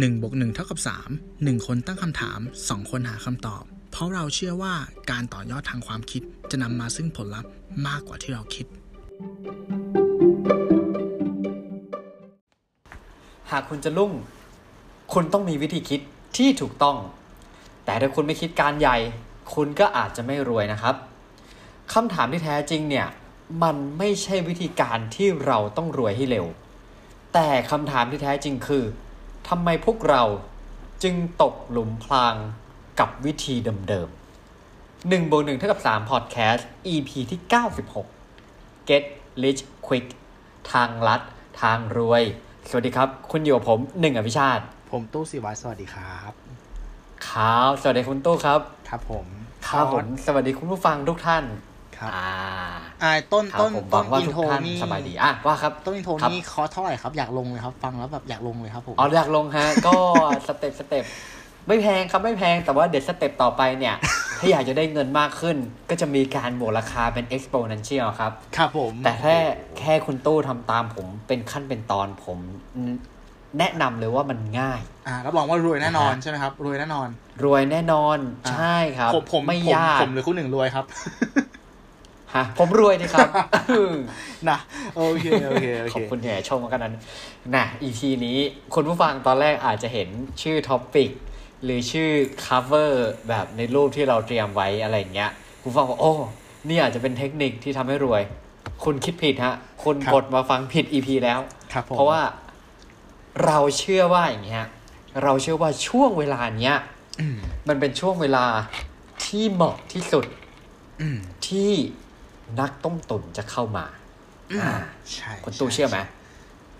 1บวก1เท่ากับ 3 1 คนตั้งคำถาม 2 คนหาคำตอบ เพราะเราเชื่อว่าการต่อยอดทางความคิดจะนำมาซึ่งผลลัพธ์มากกว่าที่เราคิด หากคุณจะลุ่ง คุณต้องมีวิธีคิดที่ถูกต้อง แต่ถ้าคุณไม่คิดการใหญ่ คุณก็อาจจะไม่รวยนะครับคำถามที่แท้จริงเนี่ย มันไม่ใช่วิธีการที่เราต้องรวยให้เร็ว แต่คำถามที่แท้จริงคือ ทำไมพวกเราจึงตกหลุมพรางกับวิธีเดิมๆ1บวก1เท่ากับ3 Podcast EP ที่ 96 Get Rich Quick ทางลัด ทางรวย สวัสดีครับ คุณอยู่กับผมหนึ่งอภิชาติ ผมตู้สิวัตรสวัสดีครับครับสวัสดีคุณตู้ครับ ครับผมครับผมสวัสดีคุณผู้ฟังทุกท่าน ครับ อ่าอ่าต้นครับต้นผมหวัต้งนว่าอินทุกโทรท่านนี่สบายดีอะว่าครับต้นอินโทรครับนี่คอร์สเท่าไหร่ครับอยากลงเลยครับ ฟังแล้วแบบอยากลงเลยครับผมเอาอยากลงฮะ ก็สเต็ปสเต็ปไม่แพงครับไม่แพงแต่ว่าเดี๋ยวสเต็ปต่อไปเนี่ย ถ้าอยากจะได้เงินมากขึ้น ก็จะมีการบวกราคาเป็น exponential ครับ ครับผม แต่แค่แค่คุณตู้ทำตามผมเป็นขั้นเป็นตอนผมแนะนำเลยว่ามันง่าย อ่ารับรองว่ารวยแน่นอนนะฮะใช่ไหมครับ รวยแน่นอน รวยแน่นอนอ่าใช่ครับ ผมผมไม่ผมยาก ผมหรือคุณหนึ่งรวยครับ ฮะผมรวยดีครับนะโอเคโอเคโอขอเคบคุณแห่ชมกันนั้นนะอีทีนี้คุณผู้ฟังตอนแรกอาจจะเห็นชื่อท็อปปิกหรือชื่อ cover แบบในรูปที่เราเตรียมไว้อะไรอย่างเงี้ย คุณผู้ฟังบอกโอ้ นี่อาจจะเป็นเทคนิคที่ทำให้รวย คุณคิดผิดฮะ คุณครับกดมาฟังผิด EP แล้วครับผมเพราะว่าเราเชื่อว่าอย่างเงี้ย เราเชื่อว่าช่วงเวลาเนี้ยอืมมันเป็นช่วงเวลาที่เหมาะที่สุดอืมที่ นักต้มตุ๋นจะเข้ามาอืมอ่าใช่คุณตู้เชื่อไหม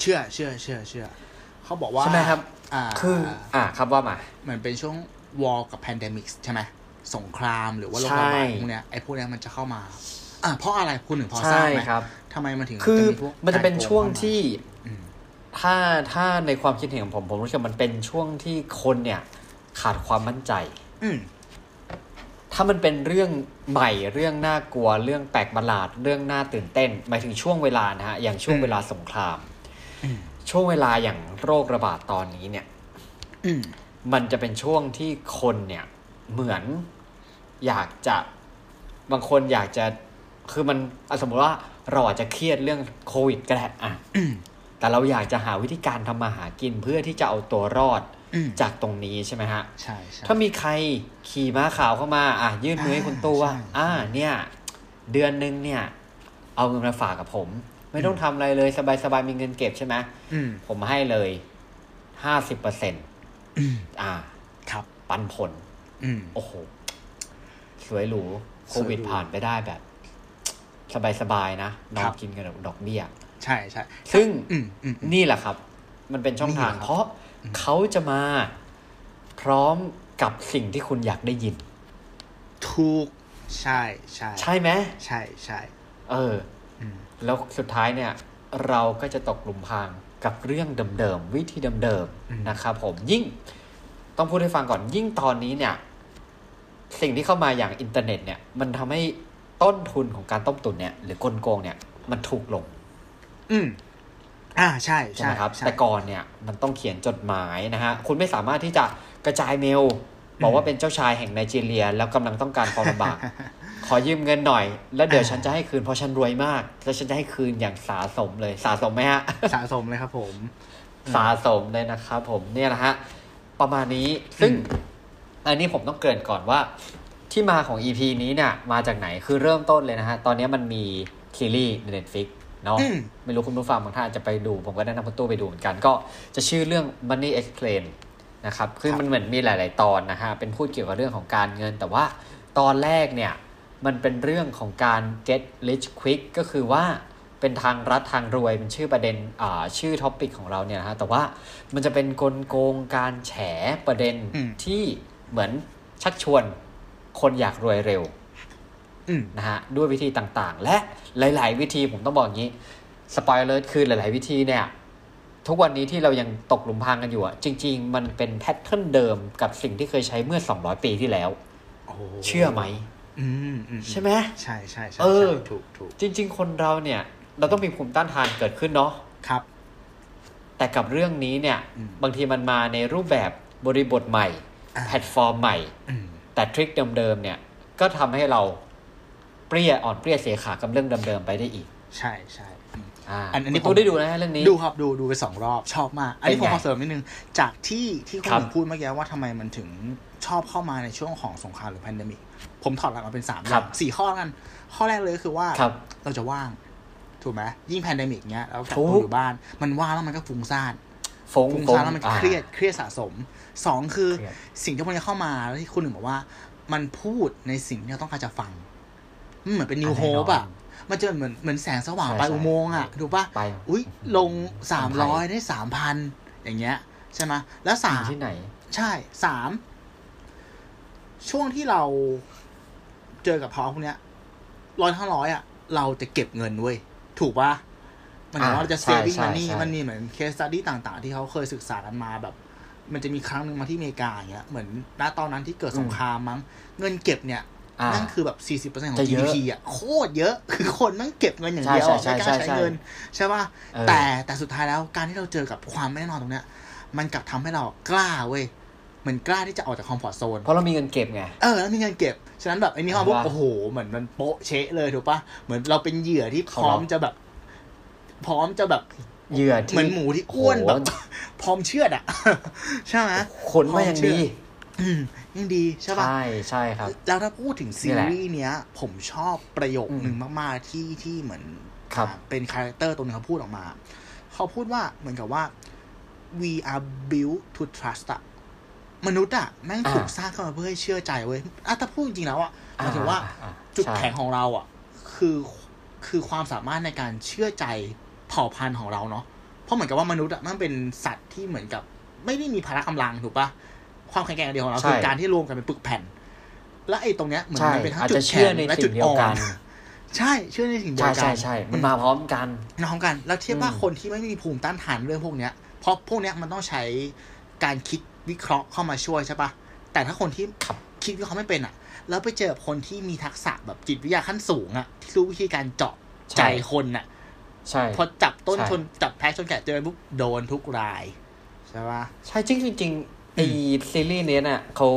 เชื่อเชื่อเชื่อเชื่อเขาบอกว่าใช่ไหมครับอ่าคืออ่าครับว่ามาเหมือนเป็นช่วง war กับ pandemic ใช่ไหมสงครามหรือว่าโรคใช่ระบาดพวกเนี้ยไอ้พวกเนี้ยมันจะเข้ามา อ่าเพราะอะไรคุณหนึ่งพอทราใช่ไหมครับทำไมมันถึงคือจะพวกมันจะเป็นการโกช่วงเข้ามาที่อืมถ้าถ้าในความคิดเห็นของผมผมรู้สึกมันเป็นช่วงที่คนเนี่ย ขาดความมั่นใจ อืม ถ้ามันเป็นเรื่องใหม่เรื่องน่ากลัว เรื่องแปลกประหลาด เรื่องน่าตื่นเต้นหมายถึงช่วงเวลานะฮะอย่างช่วงเวลาสงคราม ช่วงเวลาอย่างโรคระบาดตอนนี้เนี่ยมันจะเป็นช่วงที่คนเนี่ยเหมือนอยากจะบางคนอยากจะคือมันอะสมมติว่าเราอาจจะเครียดเรื่องโควิดก็ได้อะแต่เราอยากจะหาวิธีการทำมาหากินเพื่อที่จะเอาตัวรอด จากตรงนี้ใช่ไหมฮะใช่ใช่ถ้ามีใครขี่ม้าขาวเข้ามา อะยื่นมือให้คุณตู้ว่าใช่อ่า เนี่ย เดือนหนึ่งเนี่ย เอาเงินมาฝากกับผม ไม่ต้องทำอะไรเลย สบายๆมีเงินเก็บใช่ไหมอืมผมให้เลยห้าสิบเปอร์เซ็นต์อืมอ่า ครับ ปันผลอืมโอ้โห สวยหรูโควิดสวยหรูผ่านไปได้แบบ สบายๆนะนอครันบกินกันดอกเบี้ย ใช่ใช่ซึ่งอืมอืมอืมนี่แหละครับ มันเป็นช่องทางนี่แหละครับเพราะ เขาจะมาพร้อมกับสิ่งที่คุณอยากได้ยิน ถูก ใช่ใช่ใช่ไหมใช่ใช่เอออืมแล้วสุดท้ายเนี่ย เราก็จะตกหลุมพรางกับเรื่องเดิมๆวิธีเดิมๆนะครับผมยิ่งต้องพูดให้ฟังก่อนยิ่งตอนนี้เนี่ย สิ่งที่เข้ามาอย่างอินเทอร์เน็ตเนี่ย มันทำให้ต้นทุนของการต้มตุ๋นเนี่ย หรือกลโกงเนี่ย มันถูกลง อืม อ่าใช่ใช่ใช่ไหมครับใช่แต่ก่อนเนี่ยมันต้องเขียนจดหมายนะฮะคุณไม่สามารถที่จะกระจายเมล บอกว่าเป็นเจ้าชายแห่งไนจีเรีย แล้วกำลังต้องการความลำบาก ขอยืมเงินหน่อย แล้วเดี๋ยวฉันจะให้คืนเพราะฉันรวยมาก แล้วฉันจะให้คืนอย่างสาสมเลยสาสมไหมฮะสะสมเลยครับ ผมสาสมเลยนะครับผมเนี่ยนะฮะประมาณนี้ซึ่งอันนี้ผมต้องเกริ่นก่อนว่า ที่มาของ EP นี้เนี่ยมาจากไหนคือเริ่มต้นเลยนะฮะตอนนี้มันมีซีรีส์ใน Netflix เนาะอืมไม่รู้คุณผู้ฟังบางท่านอาจจะไปดู ผมก็แนะนำคุณตู้ไปดูเหมือนกัน ก็จะชื่อเรื่อง Money Explain นะครับคือครับมันเหมือนมีหลาย ๆ ตอนนะฮะเป็นพูดเกี่ยวกับเรื่องของการเงิน แต่ว่าตอนแรกเนี่ยมันเป็นเรื่องของการ get rich quick ก็คือว่าเป็นทางลัดทางรวยเป็นชื่อประเด็นอ่าชื่อ topic ของเราเนี่ยนะฮะแต่ว่ามันจะเป็นกลโกงการแฉประเด็นอืมที่เหมือนชักชวนคนอยากรวยเร็วอืม นะฮะด้วยวิธีต่างๆ และหลาย ๆ วิธีผมต้องบอกอย่างนี้สปอยเลอร์คือหลาย ๆ วิธีเนี่ยทุกวันนี้ที่เรายังตกหลุมพรางกันอยู่อะจริง ๆ มันเป็น pattern เดิมกับสิ่งที่เคยใช้เมื่อ 200 ปีที่แล้วโอ้โหเชื่อไหมอืมอืมใช่ไหมใช่ใช่ใช่เออใช่ถูกถูกจริง ๆ คนเราเนี่ย เราต้องมีภูมิต้านทานเกิดขึ้นเนาะครับ แต่กับเรื่องนี้เนี่ยอืมบางทีมันมาในรูปแบบบริบทใหม่อ่าแพลตฟอร์มใหม่อืมแต่ทริคเดิมๆเนี่ย ก็ทำให้เรา เปรี้ยอ่อนเปรี้ยเสียขากับเรื่องเดิมๆไปได้อีก ใช่ใช่อืมอ่าอันอันนี้คุณตู้ผมได้ดูนะฮะเรื่องนี้ดูครับดูดูไปสองรอบชอบมาก อันนี้เป็ผมนไงขอเสริมนิดนึง จากที่ที่คุณครับหนึ่งพูดเมื่อกี้ว่าทำไมมันถึงชอบเข้ามาในช่วงของสงครามหรือ p พ n d e m i c ผมถอดหลักมาเป็นสามอครัย่าบงสี่ข้อแล้วกัน ข้อแรกเลยก็คือว่าครับเราจะว่าง ถูกไหมยิ่งแพนดมิกเนี้ยแล้วกักถูตัวกอยู่บ้าน มันว่างแล้วมันก็ฟุ้งซ่านฟงฟุ้งฟงซ่านแล้วมันก็อ่าเครียดเครียดสะสมสองคือเครียดสิ่งที่พวกนี้เข้ามาแล้วที่คุณหนึ่งบอกว่า มันพูดในสิ่งที่เราต้องการจะฟังมัน เหมือนเป็นนิวอะโฮแน่นอนปอะมันจะเหมือนเหมือนแสงสว่างใช่ปลายใช่อุโมงค์อะถูกปะไปอุ้ยลงสามร้อยทำไทยได้สามพันอย่างเงี้ย ใช่ไหมแล้วสามที่ไหน ใช่สามช่วงที่เราเจอกับภาวะพวกเนี้ยร้อยทั้งร้อยอะ เราจะเก็บเงินเว้ย ถูกปะมันเหมือนว่าเราจะอ่าใช่ saving ใช่ money ใช่มันมีเหมือน case study ต่าง ๆ ที่เขาเคยศึกษากันมาแบบ มันจะมีครั้งหนึ่งมาที่อเมริกาอย่างเงี้ยเหมือนณตอนนั้นที่เกิดสงครามมั้ง เงินเก็บเนี่ยอ่า นั่นคือแบบสี่สิบเปอร์เซ็นต์ของจะเยอะ GDP อะโคตรเยอะคือคนนั่งเก็บเงินอย่างเดียวใช่ไม่ใช่กล้าใช่ใช้ใช่เงิน ใช่ป่ะเออแต่แต่สุดท้ายแล้วการที่เราเจอกับความไม่แน่นอนตรงเนี้ย มันกลับทำให้เรากล้าเว้ยเหมือนกล้าที่จะออกจากคอมฟอร์ทโซนเพราะเรามีเงินเก็บไงเออแล้วมีเงินเก็บฉะนั้นแบบไอ้นี่เขาบอกว่าโอ้โหเหมือนมันโป๊ะเชะเลยถูกปะเหมือนเราเป็นเหยื่อที่พเขาร้อมรับจะแบบ พร้อมจะแบบเหยื่อที่เหมือนหมูที่อ้วนแบบโหพร้อมเชือดอะ ใช่ไหมขนมาอย่างดีอืม ยังดีใช่ปะใช่ใช่ครับ แล้วถ้าพูดถึงซีนี่แหละซีรีส์เนี้ย ผมชอบประโยคอืมหนึ่งมากๆที่ที่เหมือนครับอ่าเป็น character ตรงนึงเขาพูดออกมา เขาพูดว่าเหมือนกับว่า we are built to trust อะมนุษย์อะแม่งถูกอ่าสร้างขึ้นมาเพื่อให้เชื่อใจเว้ยอะถ้าพูดจริงๆแล้วอะหมายถึงว่าอ่อ่จุดใช่แข็งของเราอะคือคือความสามารถในการเชื่อใจเผ่าพันธุ์ของเราเนาะ เพราะเหมือนกับว่ามนุษย์อะมันเป็นสัตว์ที่เหมือนกับ ไม่ได้มีพละกำลังถูกปะ ความแข็งแกร่งอันเดียวของเราใช่คือการที่รวมกันเป็นปึกแผ่น และไอ้ตรงเนี้ยเหมือนใช่มันเป็นทั้งอาจจุจะดเชื่แข็องในและสิ่จุดงเดียอ่วอกันนใช่เชื่อในสิ่งเดียใช่วกัใช่นใช่มันมาพร้อมกันน้องกัน แล้วเทียบว่าอืมคนที่ไม่มีภูมิต้านทานเรื่องพวกเนี้ยเพราะพวกเนี้ยมันต้องใช้การคิดวิเคราะห์เข้ามาช่วยใช่ปะแต่ถ้าคนที่ครับคิดวิเคราะห์ไม่เป็นอะ แล้วไปเจอกับคนที่มีทักษะแบบจิตวิทยาขั้นสูงอะที่รู้วิธีการเจาะใจคนอะใช่พอจับต้นใช่ชนจับแพ้ชนแกะเจอปุ๊บโดนทุกรายใช่ปะใช่จริงจริงๆ ไอซีรีส์เนี้ยน่ะเขา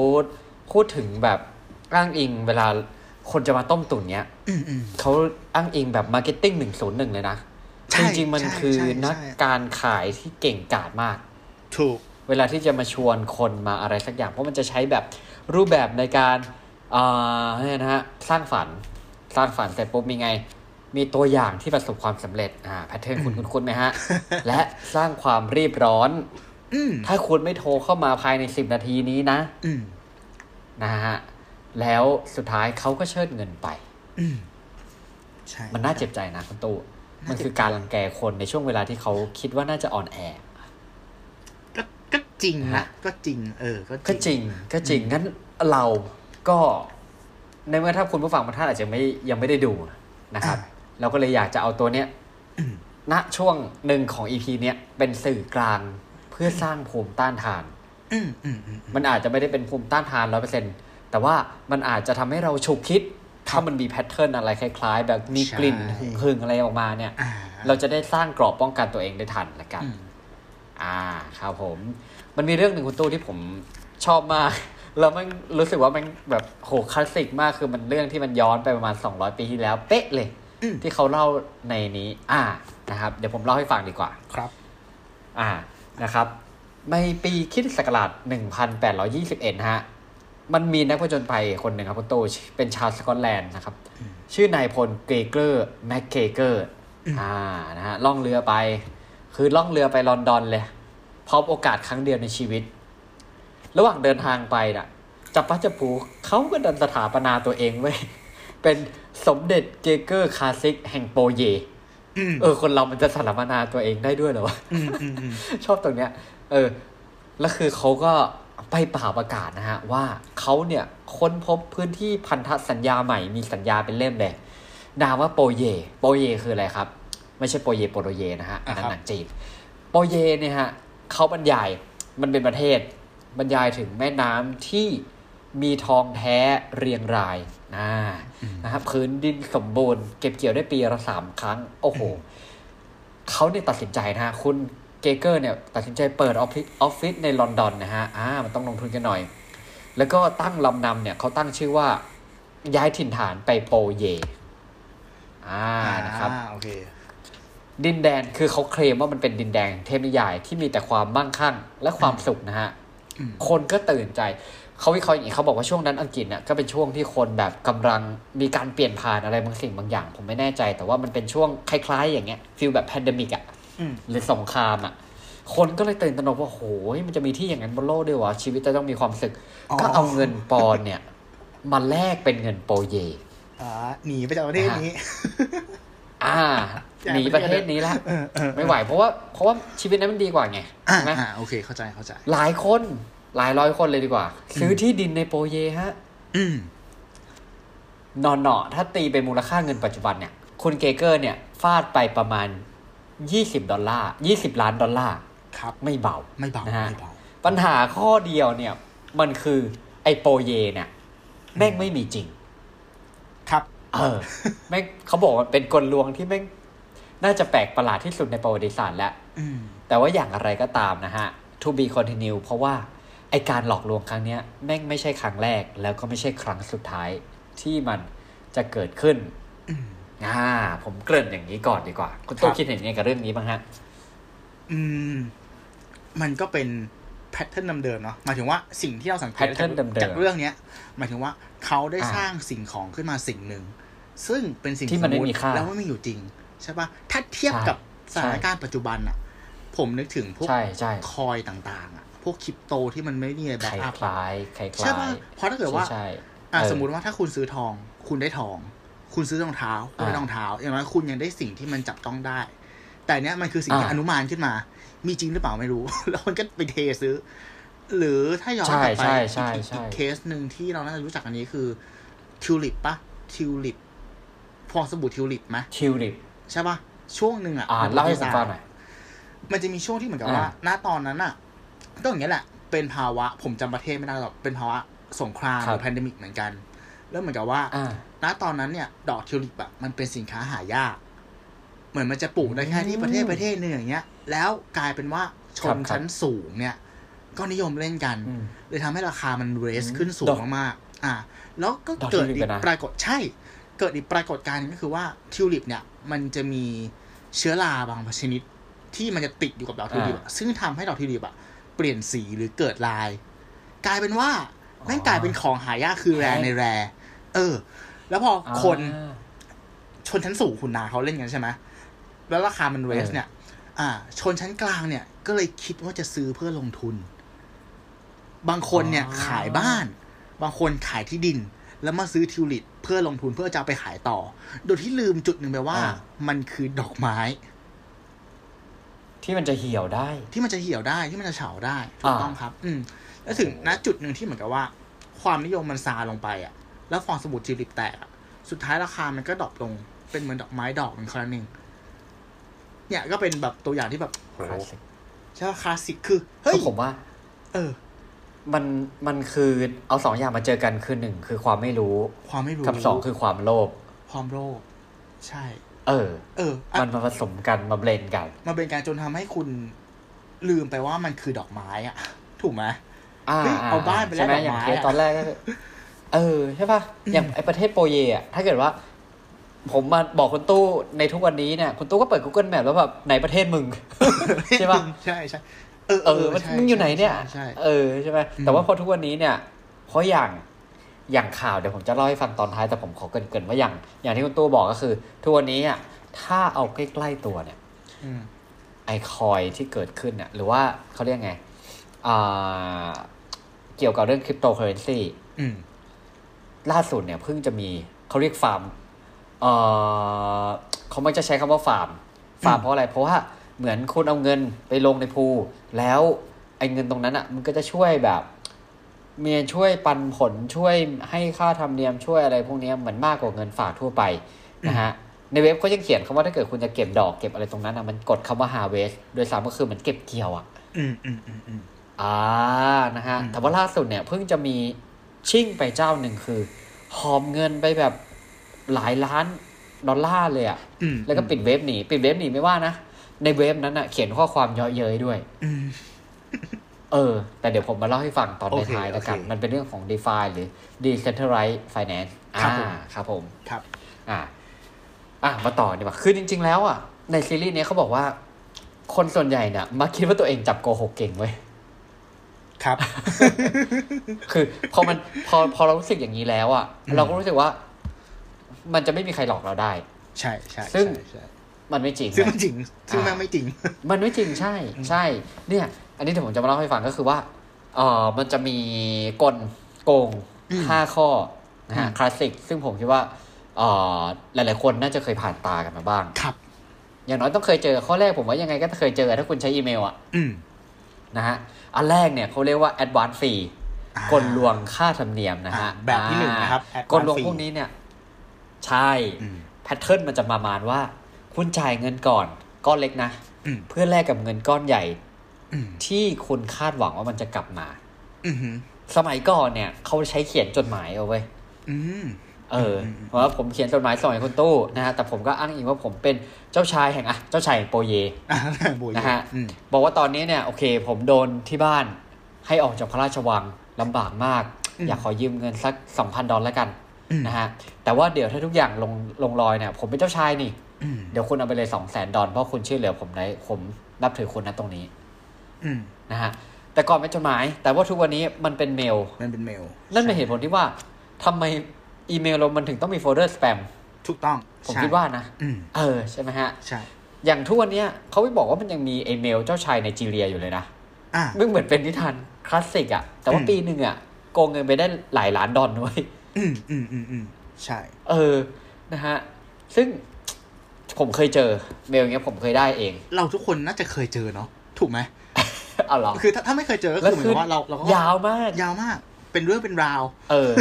พูดถึงแบบอ้างอิงเวลาคนจะมาต้มตุ๋นเนี้ยอืมอืมเขาอ้างอิงแบบ marketing หนึ่งศูนย์หนึ่งเลยนะใช่จริง ๆ มันใช่คือใช่นักใช่การขายที่เก่งกาจมาก ถูก เวลาที่จะมาชวนคนมาอะไรสักอย่าง เพราะมันจะใช้แบบรูปแบบในการอ่าเนี่ยนะฮะสร้างฝันสร้างฝันเสร็จปุ๊บมีไง มีตัวอย่างที่ประสบความสำเร็จอ่าแพทเทิร์นคุณคุณคุณไหมฮะ และสร้างความรีบร้อนอืม ถ้าคุณไม่โทรเข้ามาภายในสิบนาทีนี้นะอืมนะฮะแล้วสุดท้ายเขาก็เชิดเงินไปอืมใช่มันน่าเจ็บใจนะคุณตู้มันคือการรังแกคนในช่วงเวลาที่เขาคิดว่าน่าจะอ่อนแอก็ก็จริงนะฮะก็จริง เออก็ก็จริง ก็จริงงั้นเราก็ในเมื่อถ้าคุณผู้ฟังบางท่านอาจจะไม่ยังไม่ได้ดูนะครับ เราก็เลยอยากจะเอาตัวเนี้ยอืมณช่วงหนึ่งของ EP เนี้ยเป็นสื่อกลาง เพื่อสร้างภูมิต้านทานอืมอืมอืมมันอาจจะไม่ได้เป็นภูมิต้านทานร้อยเปอร์เซ็นแต่ว่ามันอาจจะทำให้เราฉุกคิด ถ้ามันมีแพทเทิร์นอะไรคล้ายๆ แบบมีกลิ่นใช่หึงๆอะไรออกมาเนี่ยอ่าเราจะได้สร้างกรอบป้องกันตัวเองได้ทันละกันอืมอ่าครับผม มันมีเรื่องหนึ่งคุณตู้ที่ผมชอบมากแล้วมันรู้สึกว่ามันแบบโหคลาสสิกมากคือมันเรื่องที่มันย้อนไปประมาณ 200 ปีที่แล้ว เป๊ะเลยอืมที่เขาเล่าในนี้ อ่านะครับ เดี๋ยวผมเล่าให้ฟังดีกว่าครับ อ่า นะครับในปีคริสตศักราช 1821 ฮะ มันมีนักผจญภัยคนหนึ่งครับคุณตู้เป็นชาวสกอตแลนด์นะครับ ชื่อนายพลเกรเกอร์แมคเกรเกอร์ อ่า นะฮะ ล่องเรือไป คือล่องเรือไปลอนดอนเลย พร้อมโอกาสครั้งเดียวในชีวิต ระหว่างเดินทางไปน่ะ จับปัจจผูเขาก็ดันสถาปนาตัวเองไว้ยเป็นสมเด็จเกรเกอร์คาซิกแห่งโปเยอืม เออ คนเรามันจะสถาปนาตัวเองได้ด้วยเหรอวะอืมอืมอืมชอบตรงเนี้ย เออ แล้วคือเขาก็ไปป่าวประกาศนะฮะ ว่าเขาเนี่ยค้นพบพื้นที่พันธสัญญาใหม่มีสัญญาเป็นเล่มเลยนามว่าโปเย โปเยคืออะไรครับ ไม่ใช่โปเยโปโตเยนะฮะอันนั้นหนังจีนโปเยเนี่ยฮะเขาบรรยายมันเป็นประเทศ บรรยายถึงแม่น้ำที่มีทองแท้เรียงราย นะนะครับพื้นดินสมบูรณ์เก็บเกี่ยวได้ปีละสามครั้ง โอ้โหเขาเนี่ยตัดสินใจนะฮะคุณเกเกอร์เนี่ยตัดสินใจเปิดออฟฟิศออฟฟิศในลอนดอนนะฮะอ่ามันต้องลงทุนกันหน่อย แล้วก็ตั้งลำนำเนี่ยเขาตั้งชื่อว่าย้ายถิ่นฐานไปโปเยอ่านะครับอ่าโอเคดินแดนคือเขาเคลมว่ามันเป็นดินแดนเทพนิยายที่มีแต่ความมั่งคั่งและความสุขนะฮะอืมคนก็ตื่นใจ เขาวิเคราะห์อย่างนี้เขาบอกว่าช่วงนั้นอังกฤษเนี่ยก็เป็นช่วงที่คนแบบกำลังมีการเปลี่ยนผ่านอะไรบางสิ่งบางอย่าง ผมไม่แน่ใจ แต่ว่ามันเป็นช่วงคล้ายๆ อย่างเงี้ย feel แบบ pandemic อะอืมหรือสงครามอะคนก็เลยตื่นตระหนกว่าโหยมันจะมีที่อย่างนั้นบนโลกด้วยวะชีวิตจะต้องมีความสุขอ๋อก็เอาเงินปอนด์เนี่ยมาแลกเป็นเงินโปเยอ่าหนีไปจากประเทศนี้ อ่าอยากหนีไปประเที่เทยวศนี้ละเออเออไม่ไหวเพราะว่าเพราะว่าชีวิตนั้นมันดีกว่าไงอ่าใช่ไหมอ่าโอเคเข้าใจเข้าใจ หลายคน หลายร้อยคนเลยดีกว่า ซื้อที่ดินในโปเยฮะอืมนอนเนาะถ้าตีเป็นมูลค่าเงินปัจจุบันเนี่ย คุณเกเกอร์เนี่ยฟาดไปประมาณ20ดอลลาร์20ล้านดอลลาร์ครับ ไม่เบาไม่เบานะฮะไม่เบาปัญหาข้อเดียวเนี่ย มันคือไอโปเยเนี่ยแม่งไม่มีจริง ครับ เออ แม่งเขาบอกว่าเป็นกลลวงที่แม่งน่าจะแปลกประหลาดที่สุดในประวัติศาสตร์แล้วอืมแต่ว่าอย่างอะไรก็ตามนะฮะ to be continue เพราะว่าไอการหลอกลวงครั้งเนี้ยแม่งไม่ใช่ครั้งแรก แล้วก็ไม่ใช่ครั้งสุดท้ายที่มันจะเกิดขึ้นอืมอ่าผมเกริ่นอย่างนี้ก่อนดีกว่า คุณตู้ครับคิดเห็นยังไงกับเรื่องนี้บ้างฮะ อืม มันก็เป็นแพทเทิร์นเดิมๆเนาะหมายถึงว่าสิ่งที่เราสังเกต pattern เดิมๆจากเรื่องเนี้ยหมายถึงว่าเขาได้อ่าสร้างสิ่งของขึ้นมาสิ่งหนึ่ง ซึ่งเป็นสิ่งที่มันไม่สติมีค่าแล้วมันไม่อยู่จริง ใช่ปะถ้าเทียบใช่กับสถานการณ์ปัจจุบันอะผมนึกถึงพวกใช่ใช่คอยต่างๆอะ พวกคริปโตที่มันไม่มีแบ็คกอัพล้ายๆคล้ายๆใช่ปะเพราะถ้าเกิดว่าใช่อะเออสมมุติว่าถ้าคุณซื้อทอง คุณได้ทอง คุณซื้อรองเท้าคุณได้อ่ารองเท้า อย่างน้อยคุณยังได้สิ่งที่มันจับต้องได้ แต่เนี้ยมันคือสิ่งที่อ่าอนุมานขึ้นมา มีจริงหรือเปล่าไม่รู้ แล้วมันก็ไปเทซื้อ หรือถ้าย้อนใช่กลับไปใช่ใช่อีกใช่อีกเคสหนึ่งที่เราน่าจะรู้จักอันนี้คือทิวลิปปะทิวลิปฟองสบู่ทิวลิปไหมทิวลิปใช่ปะช่วงหนึ่งอะอ่าเล่าให้ผมฟังหน่อยมันจะมีช่วงที่เหมือนกับว่าอ่าณตอนนั้นอะ ก็อย่างเงี้ยแหละ เป็นภาวะผมจำประเทศไม่ได้หรอกเป็นภาวะสงครามหรือแพนดมิกเหมือนกัน แล้วเหมือนกับว่าอ่าณตอนนั้นเนี่ย ดอกทิวลิปอะมันเป็นสินค้าหายาก เหมือนมันจะปลูกได้แค่ที่ประเทศประเทศหนึงอย่างเงี้ย แล้วกลายเป็นว่าชนครับชั้นสูงเนี่ย ก็นิยมเล่นกันอืมเลยทำให้ราคามันเรสอืมขึ้นสูดงอกมากๆอ่า แล้วก็ดอกเกิดทิวลิปอีกอะนะปรากฏใช่ เกิดอีกปรากฏการณ์หนึงก็คือว่าทิวลิปเนี่ย มันจะมีเชื้อราบางชนิดที่มันจะติดอยู่กับดอกทิวลิปอะซึ่งทำให้ดอกทิวลิปอะ เปลี่ยนสีหรือเกิดลาย กลายเป็นว่าแม่งกลายเป็นของหายากคือแรในแร เออ แล้วพอคนอ่าชนชั้นสูงคุณนาเขาเล่นกันใช่ไหมแล้วราคามันเรสเออเนี่ย อ่า ชนชั้นกลางเนี่ย ก็เลยคิดว่าจะซื้อเพื่อลงทุน บางคนเนี่ยขายบ้าน บางคนขายที่ดิน แล้วมาซื้อทิวลิปเพื่อลงทุนเพื่อจะเอาไปขายต่อ โดยที่ลืมจุดหนึ่งไปว่าอ่ามันคือดอกไม้ ที่มันจะเหี่ยวได้ ที่มันจะเหี่ยวได้ที่มันจะเฉาได้ถูกต้องครับ อืมแล้วถึงณจุดหนึ่งที่เหมือนกับว่า ความนิยมมันซาลงไปอะ แล้วฟองสบู่ทิวลิปแตกอะสุดท้ายราคามันก็ drop ลงเป็นเหมือนดอกไม้ดอกหนึ่งครั้งหนึ่งเนี่ยก็เป็นแบบตัวอย่างที่แบบโหคลาสสิกใช่ว่าคลาสสิกคือเฮ้ยก็ผมว่า เออ มันมันคือเอาสองอย่างมาเจอกันคือหนึ่งคือความไม่รู้ ความไม่รู้กับสองคือความโลภความโลภใช่ เออ เอออะมันมาผสมกันมาเบลนกันมันเป็นการจนทำให้คุณลืมไปว่ามันคือดอกไม้อะ ถูกไหมอ่าเฮ้ยเอาบ้านไปแลกใช่ไหมดอกอย่างไม้เคสอะตอนแรกก็คือเออใช่ป่ะอืมอย่างไอประเทศโปรเยอะถ้าเกิดว่า ผมมาบอกคุณตู้ในทุกวันนี้เนี่ย คุณตู้ก็เปิด Google Map แล้วแบบไหนประเทศมึง ใช่ปะใช่ใช่เออเออมันใช่มึงอยู่ไหนเนี่ยใช่ใช่เออใช่ไหมอืมแต่ว่าพอทุกวันนี้เนี่ยเพราะอย่าง อย่างข่าวเดี๋ยวผมจะเล่าให้ฟังตอนท้ายแต่ผมขอเกรินๆว่าอย่าง อย่างที่คุณตู้บอกก็คือ ทุกวันนี้อะถ้าเอาใกล้ๆตัวเนี่ยอืมไอคอยที่เกิดขึ้นเนี่ยหรือว่าเขาเรียกไงอ่าเกี่ยวกับเรื่องคริปโตเคอเรนซีอืมล่าสุดเนี่ยเพิ่งจะมีเขาเรียกฟาร์มเออเขาไม่จะใช้คำว่าฟาร์ม ฟาร์มอืมเพราะอะไร เพราะว่าเหมือนคุณเอาเงินไปลงในพูลแล้วไอ้เงินตรงนั้นอะ มันก็จะช่วยแบบ เมียช่วยปันผลช่วยให้ค่าธรรมเนียมช่วยอะไรพวกเนี้ยเหมือนมากกว่าเงินฝากทั่วไปนะฮะในเว็บก็ยังเขียนคำว่าถ้าเกิดคุณจะเก็บดอกเก็บอะไรตรงนั้นอะมันกดคำว่า harvest โดยสามก็คือเหมือนเก็บเกี่ยวอะอืมอืมอืมอืมอ่านะฮะอืมแต่ว่าล่าสุดเนี่ยเพิ่งจะมีชิ่งไปเจ้าหนึ่งคือ หอมเงินไปแบบหลายล้านดอลลาร์เลยอะอืมแล้วก็ปิดเว็บหนีปิดเว็บหนีไม่ว่านะในเว็บนั้นอะเขียนข้อความเยอะเย้ยด้วยอืม เออ แต่เดี๋ยวผมมาเล่าให้ฟังตอนโอเคท้ายๆแล้วกันโอเคมันเป็นเรื่องของ DeFi หรือ Decentralized Finance ครับผมอ่าครับผมครับอ่าอะมาต่อดีกว่าคือจริง ๆ แล้วอะในซีรีส์เนี้ยเขาบอกว่า คนส่วนใหญ่เนี่ยมักคิดว่าตัวเองจับโกหกเก่งเว้ยครับ คือพอมันพอพอเรารู้สึกอย่างนี้แล้วอะอืมเราก็รู้สึกว่า มันจะไม่มีใครหลอกเราได้ ใช่ใช่ซึ่งใช่ใช่มันไม่จริง ซึ่งนะมันจริง ซึ่งแม่งไม่จริง มันไม่จริงใช่ ใช่ เนี่ย อันนี้เดี๋ยวผมจะมาเล่าให้ฟังก็คือว่าเออมันจะมีกลโกงอืมห้าข้อนะฮะอืมคลาสสิก ซึ่งผมคิดว่าเออหลาย ๆ คนน่าจะเคยผ่านตากันมาบ้างครับ อย่างน้อยต้องเคยเจอข้อแรกผมว่ายังไงก็เคยเจอถ้าคุณใช้อีเมลอะอืมนะฮะอันแรกเนี่ยเขาเรียกว่า advance fee อ่ากลลวงค่าธรรมเนียมนะฮะอ่าแบบที่หนึ่งนะครับอ่า advance กลลวง fee พวกนี้เนี่ย ใช่อืมแพทเทิร์นมันจะประมาณว่า คุณจ่ายเงินก่อนก้อนเล็กนะอืมเพื่อแลกกับเงินก้อนใหญ่อืม ที่คุณคาดหวังว่ามันจะกลับมาอืมสมัยก่อนเนี่ย เขาใช้เขียนจดหมายเอาไว้ยอืมเอออมเพราะว่าผมเขียนจดหมายส่งให้คุณตู้นะฮะแต่ผมก็อ้างอิงว่าผมเป็นเจ้าชายแห่งอะเจ้าชายแห่งโปเยอ่าโบยนะฮะอืมบอกว่าตอนนี้เนี่ยโอเค ผมโดนที่บ้านให้ออกจากพระราชวังลำบากมาก อยากขอยืมเงินสักสองพันดอลลาร์กันอืมนะฮะแต่ว่าเดี๋ยวถ้าทุกอย่างลงลงรอยเนี่ย ผมเป็นเจ้าชายนี่อืมเดี๋ยวคุณเอาไปเลยสองแสนดอลเพราะคุณช่วยเหลือผมได้ผมนับถือคุณนะตรงนี้อืม นะฮะแต่ก่อนเป็นจดหมาย แต่ว่าทุกวันนี้มันเป็นเมลมันเป็นเมลนั่นเป็นเหตุผลที่ว่าทำไมอีเมลเรามันถึงต้องมี folder spam ถูกต้องผมใช่คิดว่านะอืมเออใช่ไหมฮะใช่อย่างทุกวันเนี้ยเขาไม่บอกว่ามันยังมีอีเมลเจ้าชายไนจีเรียอยู่เลยนะอ่ามึงเหมือนเป็นนิทานคลาสสิกอะแต่ว่าอืมปีหนึ่งอะโกงเงินไปได้หลายล้านดอลด้วยอืมอืมอืมอืมใช่ เออนะฮะซึ่งผมเคยเจอเมลอย่างเงี้ยผมเคยได้เอง เราทุกคนน่าจะเคยเจอเนาะถูกไหม เอาเหรอคือถ้าถ้าไม่เคยเจอก็แล้วคือเหมือนกับว่าเราเราก็ยาวมาก ยาวมาก เป็นเรื่องเป็นราว เออ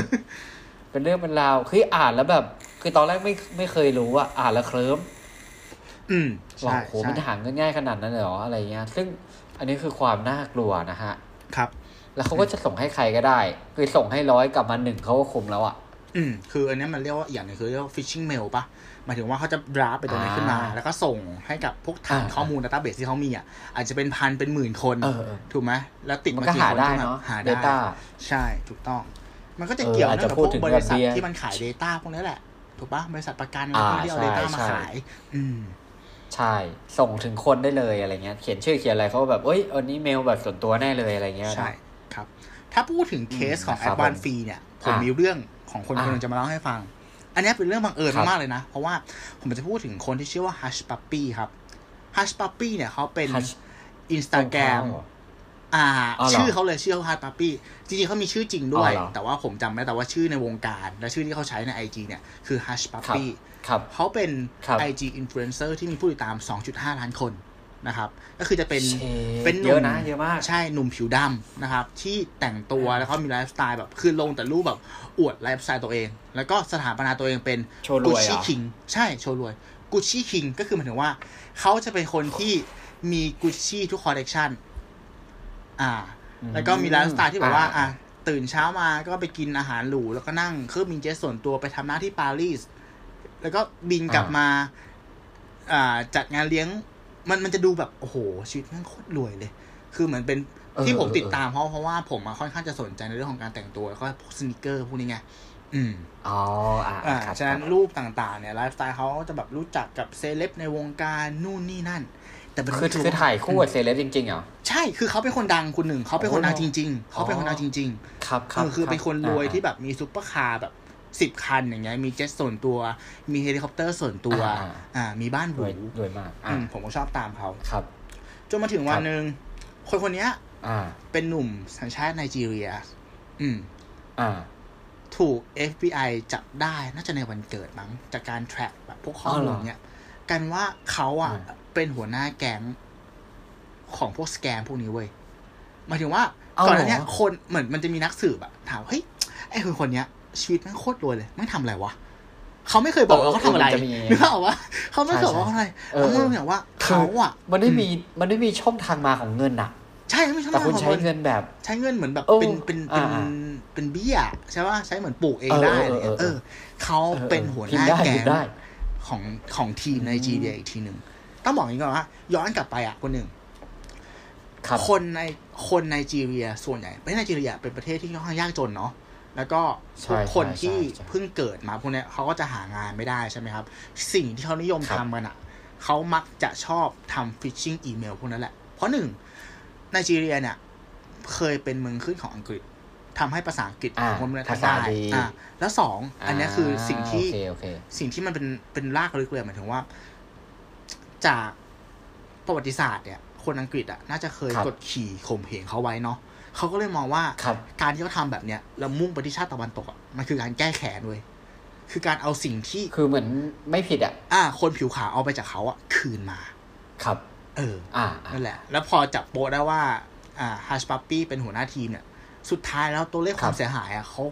เป็นเรื่องเป็นราวคืออ่านแล้วแบบ คือตอนแรกไม่ไม่เคยรู้อะอ่านแล้วเคลิ้มอืมว่าใช่โหใช่มันจะหาเงินง่ายขนาดนั้นเลยเหรออะไรเงี้ย ซึ่งอันนี้คือความน่ากลัวนะฮะ ครับ แล้วเขาก็จะส่งให้ใครก็ได้ คือส่งให้ร้อยกลับมาหนึ่งเขาก็คุมแล้วอะอืม คืออันเนี้ยมันเรียกว่าอย่างหนึงคือเรียกว่า phishing mail ปะ หมายถึงว่าเขาจะดราฟไปตรงนี้ขึ้นมาอ่าแล้วก็ส่งให้กับพวกฐานอ่าข้อมูล database ที่เขามีอะอาจจะเป็นพันเป็นหมื่นคนเออเออถูกไหมแล้วติดมันมาก็กี่หาคนได้ที่แบบเนาะหาได้ Data ใช่ถูกต้อง มันก็จะเออเกี่ยวอาจเนื่องจะกับพูพดวกถึงบริษัทแบบที่มันขาย Data พวกนี้แหละ ถูกปะบริษัทประกันอะไรอ่าพวกที่เอาใช่ Data มาใช่ขาย อืมใช่ ส่งถึงคนได้เลยอะไรเงี้ย เขียนชื่อเขียนอะไรเขาก็แบบเอ้ยอันนี้เมลแบบส่วนตัวแน่เลยอะไรเงี้ยนะใช่ครับ ถ้าพูดถึงเคสของครับ Advance Fee เนี่ย ผมอะมีเรื่องของคนอะคนหนึงจะมาเล่าให้ฟัง อันเนี้ยเป็นเรื่องบังเอิญครับมากๆเลยนะ เพราะว่าผมจะพูดถึงคนที่ชื่อว่า Hush Puppy ครับ Hush Puppy เนี่ยเขาเป็น Hush อินสตาแกรมรองเท้าเหรออ่าอ๋อเหรอชื่อเขาเลยชื่อเขา Hush Puppy จริงๆเขามีชื่อจริงด้วยอ๋อเหรอแต่ว่าผมจำไม่ได้แต่ว่าชื่อในวงการ และชื่อที่เขาใช้ใน IG เนี่ย คือ Hush ครับ Puppy ครับเขาเป็นครับ IG influencer ที่มีผู้ติดตาม 2.5 ล้านคน นะครับ ก็คือจะเป็นเชฟเป็นหเยนุ่อะมนะเยอะมากใช่หนุ่มผิวดำนะครับ ที่แต่งตัวแล้วเขามีไลฟ์สไตล์แบบคือลงแต่รูปแบบอวดไลฟ์สไตล์ตัวเอง แล้วก็สถาปนาตัวเองเป็นโชว์รกุวยชเหรชี่อคิงใช่โชว์รวยกุชชี่คิงก็คือหมายถึงว่าเขาจะเป็นคนที่มีกุชชี่ทุกคอลเลกชันอ่า แล้วก็มีไลฟ์สไตล์ที่แบบว่า อะตื่นเช้ามาก็ไปกินอาหารหรูแล้วก็นั่งเครื่องบินเจ็ตส่วนตัวไปทำหน้าที่ปารีสแล้วก็บินกลับมา อ่าจัดงานเลี้ยง มันมันจะดูแบบ โอ้โห ชีวิตแมันโคตรรวยเลย คือเหมือนเป็นเออที่ผมเออติดตามเพราะเพราะว่าผมอะค่อนข้างจะสนใจในเรื่องของการแต่งตัวแล้วก็พวก sneaker พวกนี้ไงอืมอ๋ออ่าอ่าครับฉะนั้นรูปต่างๆเนี่ยไลฟ์สไตล์เขาจะแบบรู้จักกับเซเลบในวงการนู่นนี่นั่น แต่เป็นคือคือถ่ายคู่กับเซเลบจริงๆเหรอใช่คือเขาเป็นคนดังคนหนึ่งเขาเป็นคนดังโอ้โหจริง ๆเขาเป็นคนดังจริงครับๆครับเออคือเป็นคนรวยอ่าที่แบบมีซุปเปอร์คาร์แบบ สิบคันอย่างเงี้ยมีเจ็ตส่วนตัว มีเฮลิคอปเตอร์ส่วนตัว อ่าอ่ามีบ้านหรรูวยรวยมากอ่าอืมผมก็ชอบตามเขาครับ จนมาถึงวันครับหนึ่งคนคนเนี้ยอ่า เป็นหนุ่มสัญชาติไนจีเรีย อืม อ่า ถูก FBI จับได้น่าจะในวันเกิดมั้งจากการ track แบบพวกข้ออ๋อเหมูรลอเนี้ยกันว่าเขาอะอ่าเป็นหัวหน้าแก๊งของพวกสแกมพวกนี้เว้ยหมายถึงว่าเอาก่อนเหรหอน้าเนี้ยคนเหมือนมันจะมีนักสืบอะถามเฮ้ยไอ้คนคนเนี้ย ชีวิตแม่งโคตรรวยเลยไม่งทำอะไรวะเขาไม่เคยบอกว่าเขาทำอะไรมันจะมีนึกออกว่าเขาไม่เคยบอกว่าเขาทำอะไรเออเขาไม่รู้อย่างว่าเขาอะ มันไม่มีมันไม่มีช่องทางมาของเงินอะ ใช่ไม่ใช่แต่คุณของใช้เงินแบบ ใช้เงินเหมือนแบบโอ้เป็นเป็นเป็นอ่าเป็นเบี้ยใช่ป่ะใช้เหมือนปลูกเองเออได้เอออะไรเงี้ยเออเออเขาเป็นหัวหพิมน้าพ์ได้แก๊พิงมพ์ได้ของของทีมอืมไนจีเรียอีกทีหนึ่งต้องบอกอย่างนี้ก่อนว่าย้อนกลับไปอะคนหนึ่งครับคนในคนไนจีเรีย ส่วนใหญ่ประเทศไนจีเรียเป็นประเทศที่ค่อนข้างยากจนเนาะ แล้วก็ใช่ทุกคนใช่ที่ใช่ใช่เพิ่งเกิดมาพวกเนี้ยเขาก็จะหางานไม่ได้ใช่ไหมครับ สิ่งที่เขานิยมครับทำกันอะเขามักจะชอบทำฟิชชิงอีเมลพวกนั้นแหละ เพราะหนึ่งไนจีเรียเนี่ย เคยเป็นเมืองขึ้นของอังกฤษทำให้ภาษาอังกฤษอ่าของคนเมืองภาษาได้ดีอ่าแล้วสองอันเนี้ยคือสิ่งที่โอเคโอเคสิ่งที่มันเป็นเป็นรากลึกเลยหมายถึงว่า จากประวัติศาสตร์เนี่ย คนอังกฤษอะน่าจะเคยครับกดขี่ข่มเหงเขาไว้เนาะ เขาก็เลยมองว่าครับการที่เขาทำแบบเนี้ยแล้วมุ่งไปที่ชาติตะวันตกอะมันคือการแก้แค้นเว้ยคือการเอาสิ่งที่คือเหมือนไม่ผิดอะอ่า คนผิวขาวเอาไปจากเขาอะคืนมา ครับ เออ อ่าอ่านั่นแหละ แล้วพอจับโป๊ะได้ว่า อ่า Hushpuppi เป็นหัวหน้าทีมเนี่ย สุดท้ายแล้วตัวเลขความเสียหายอะเขา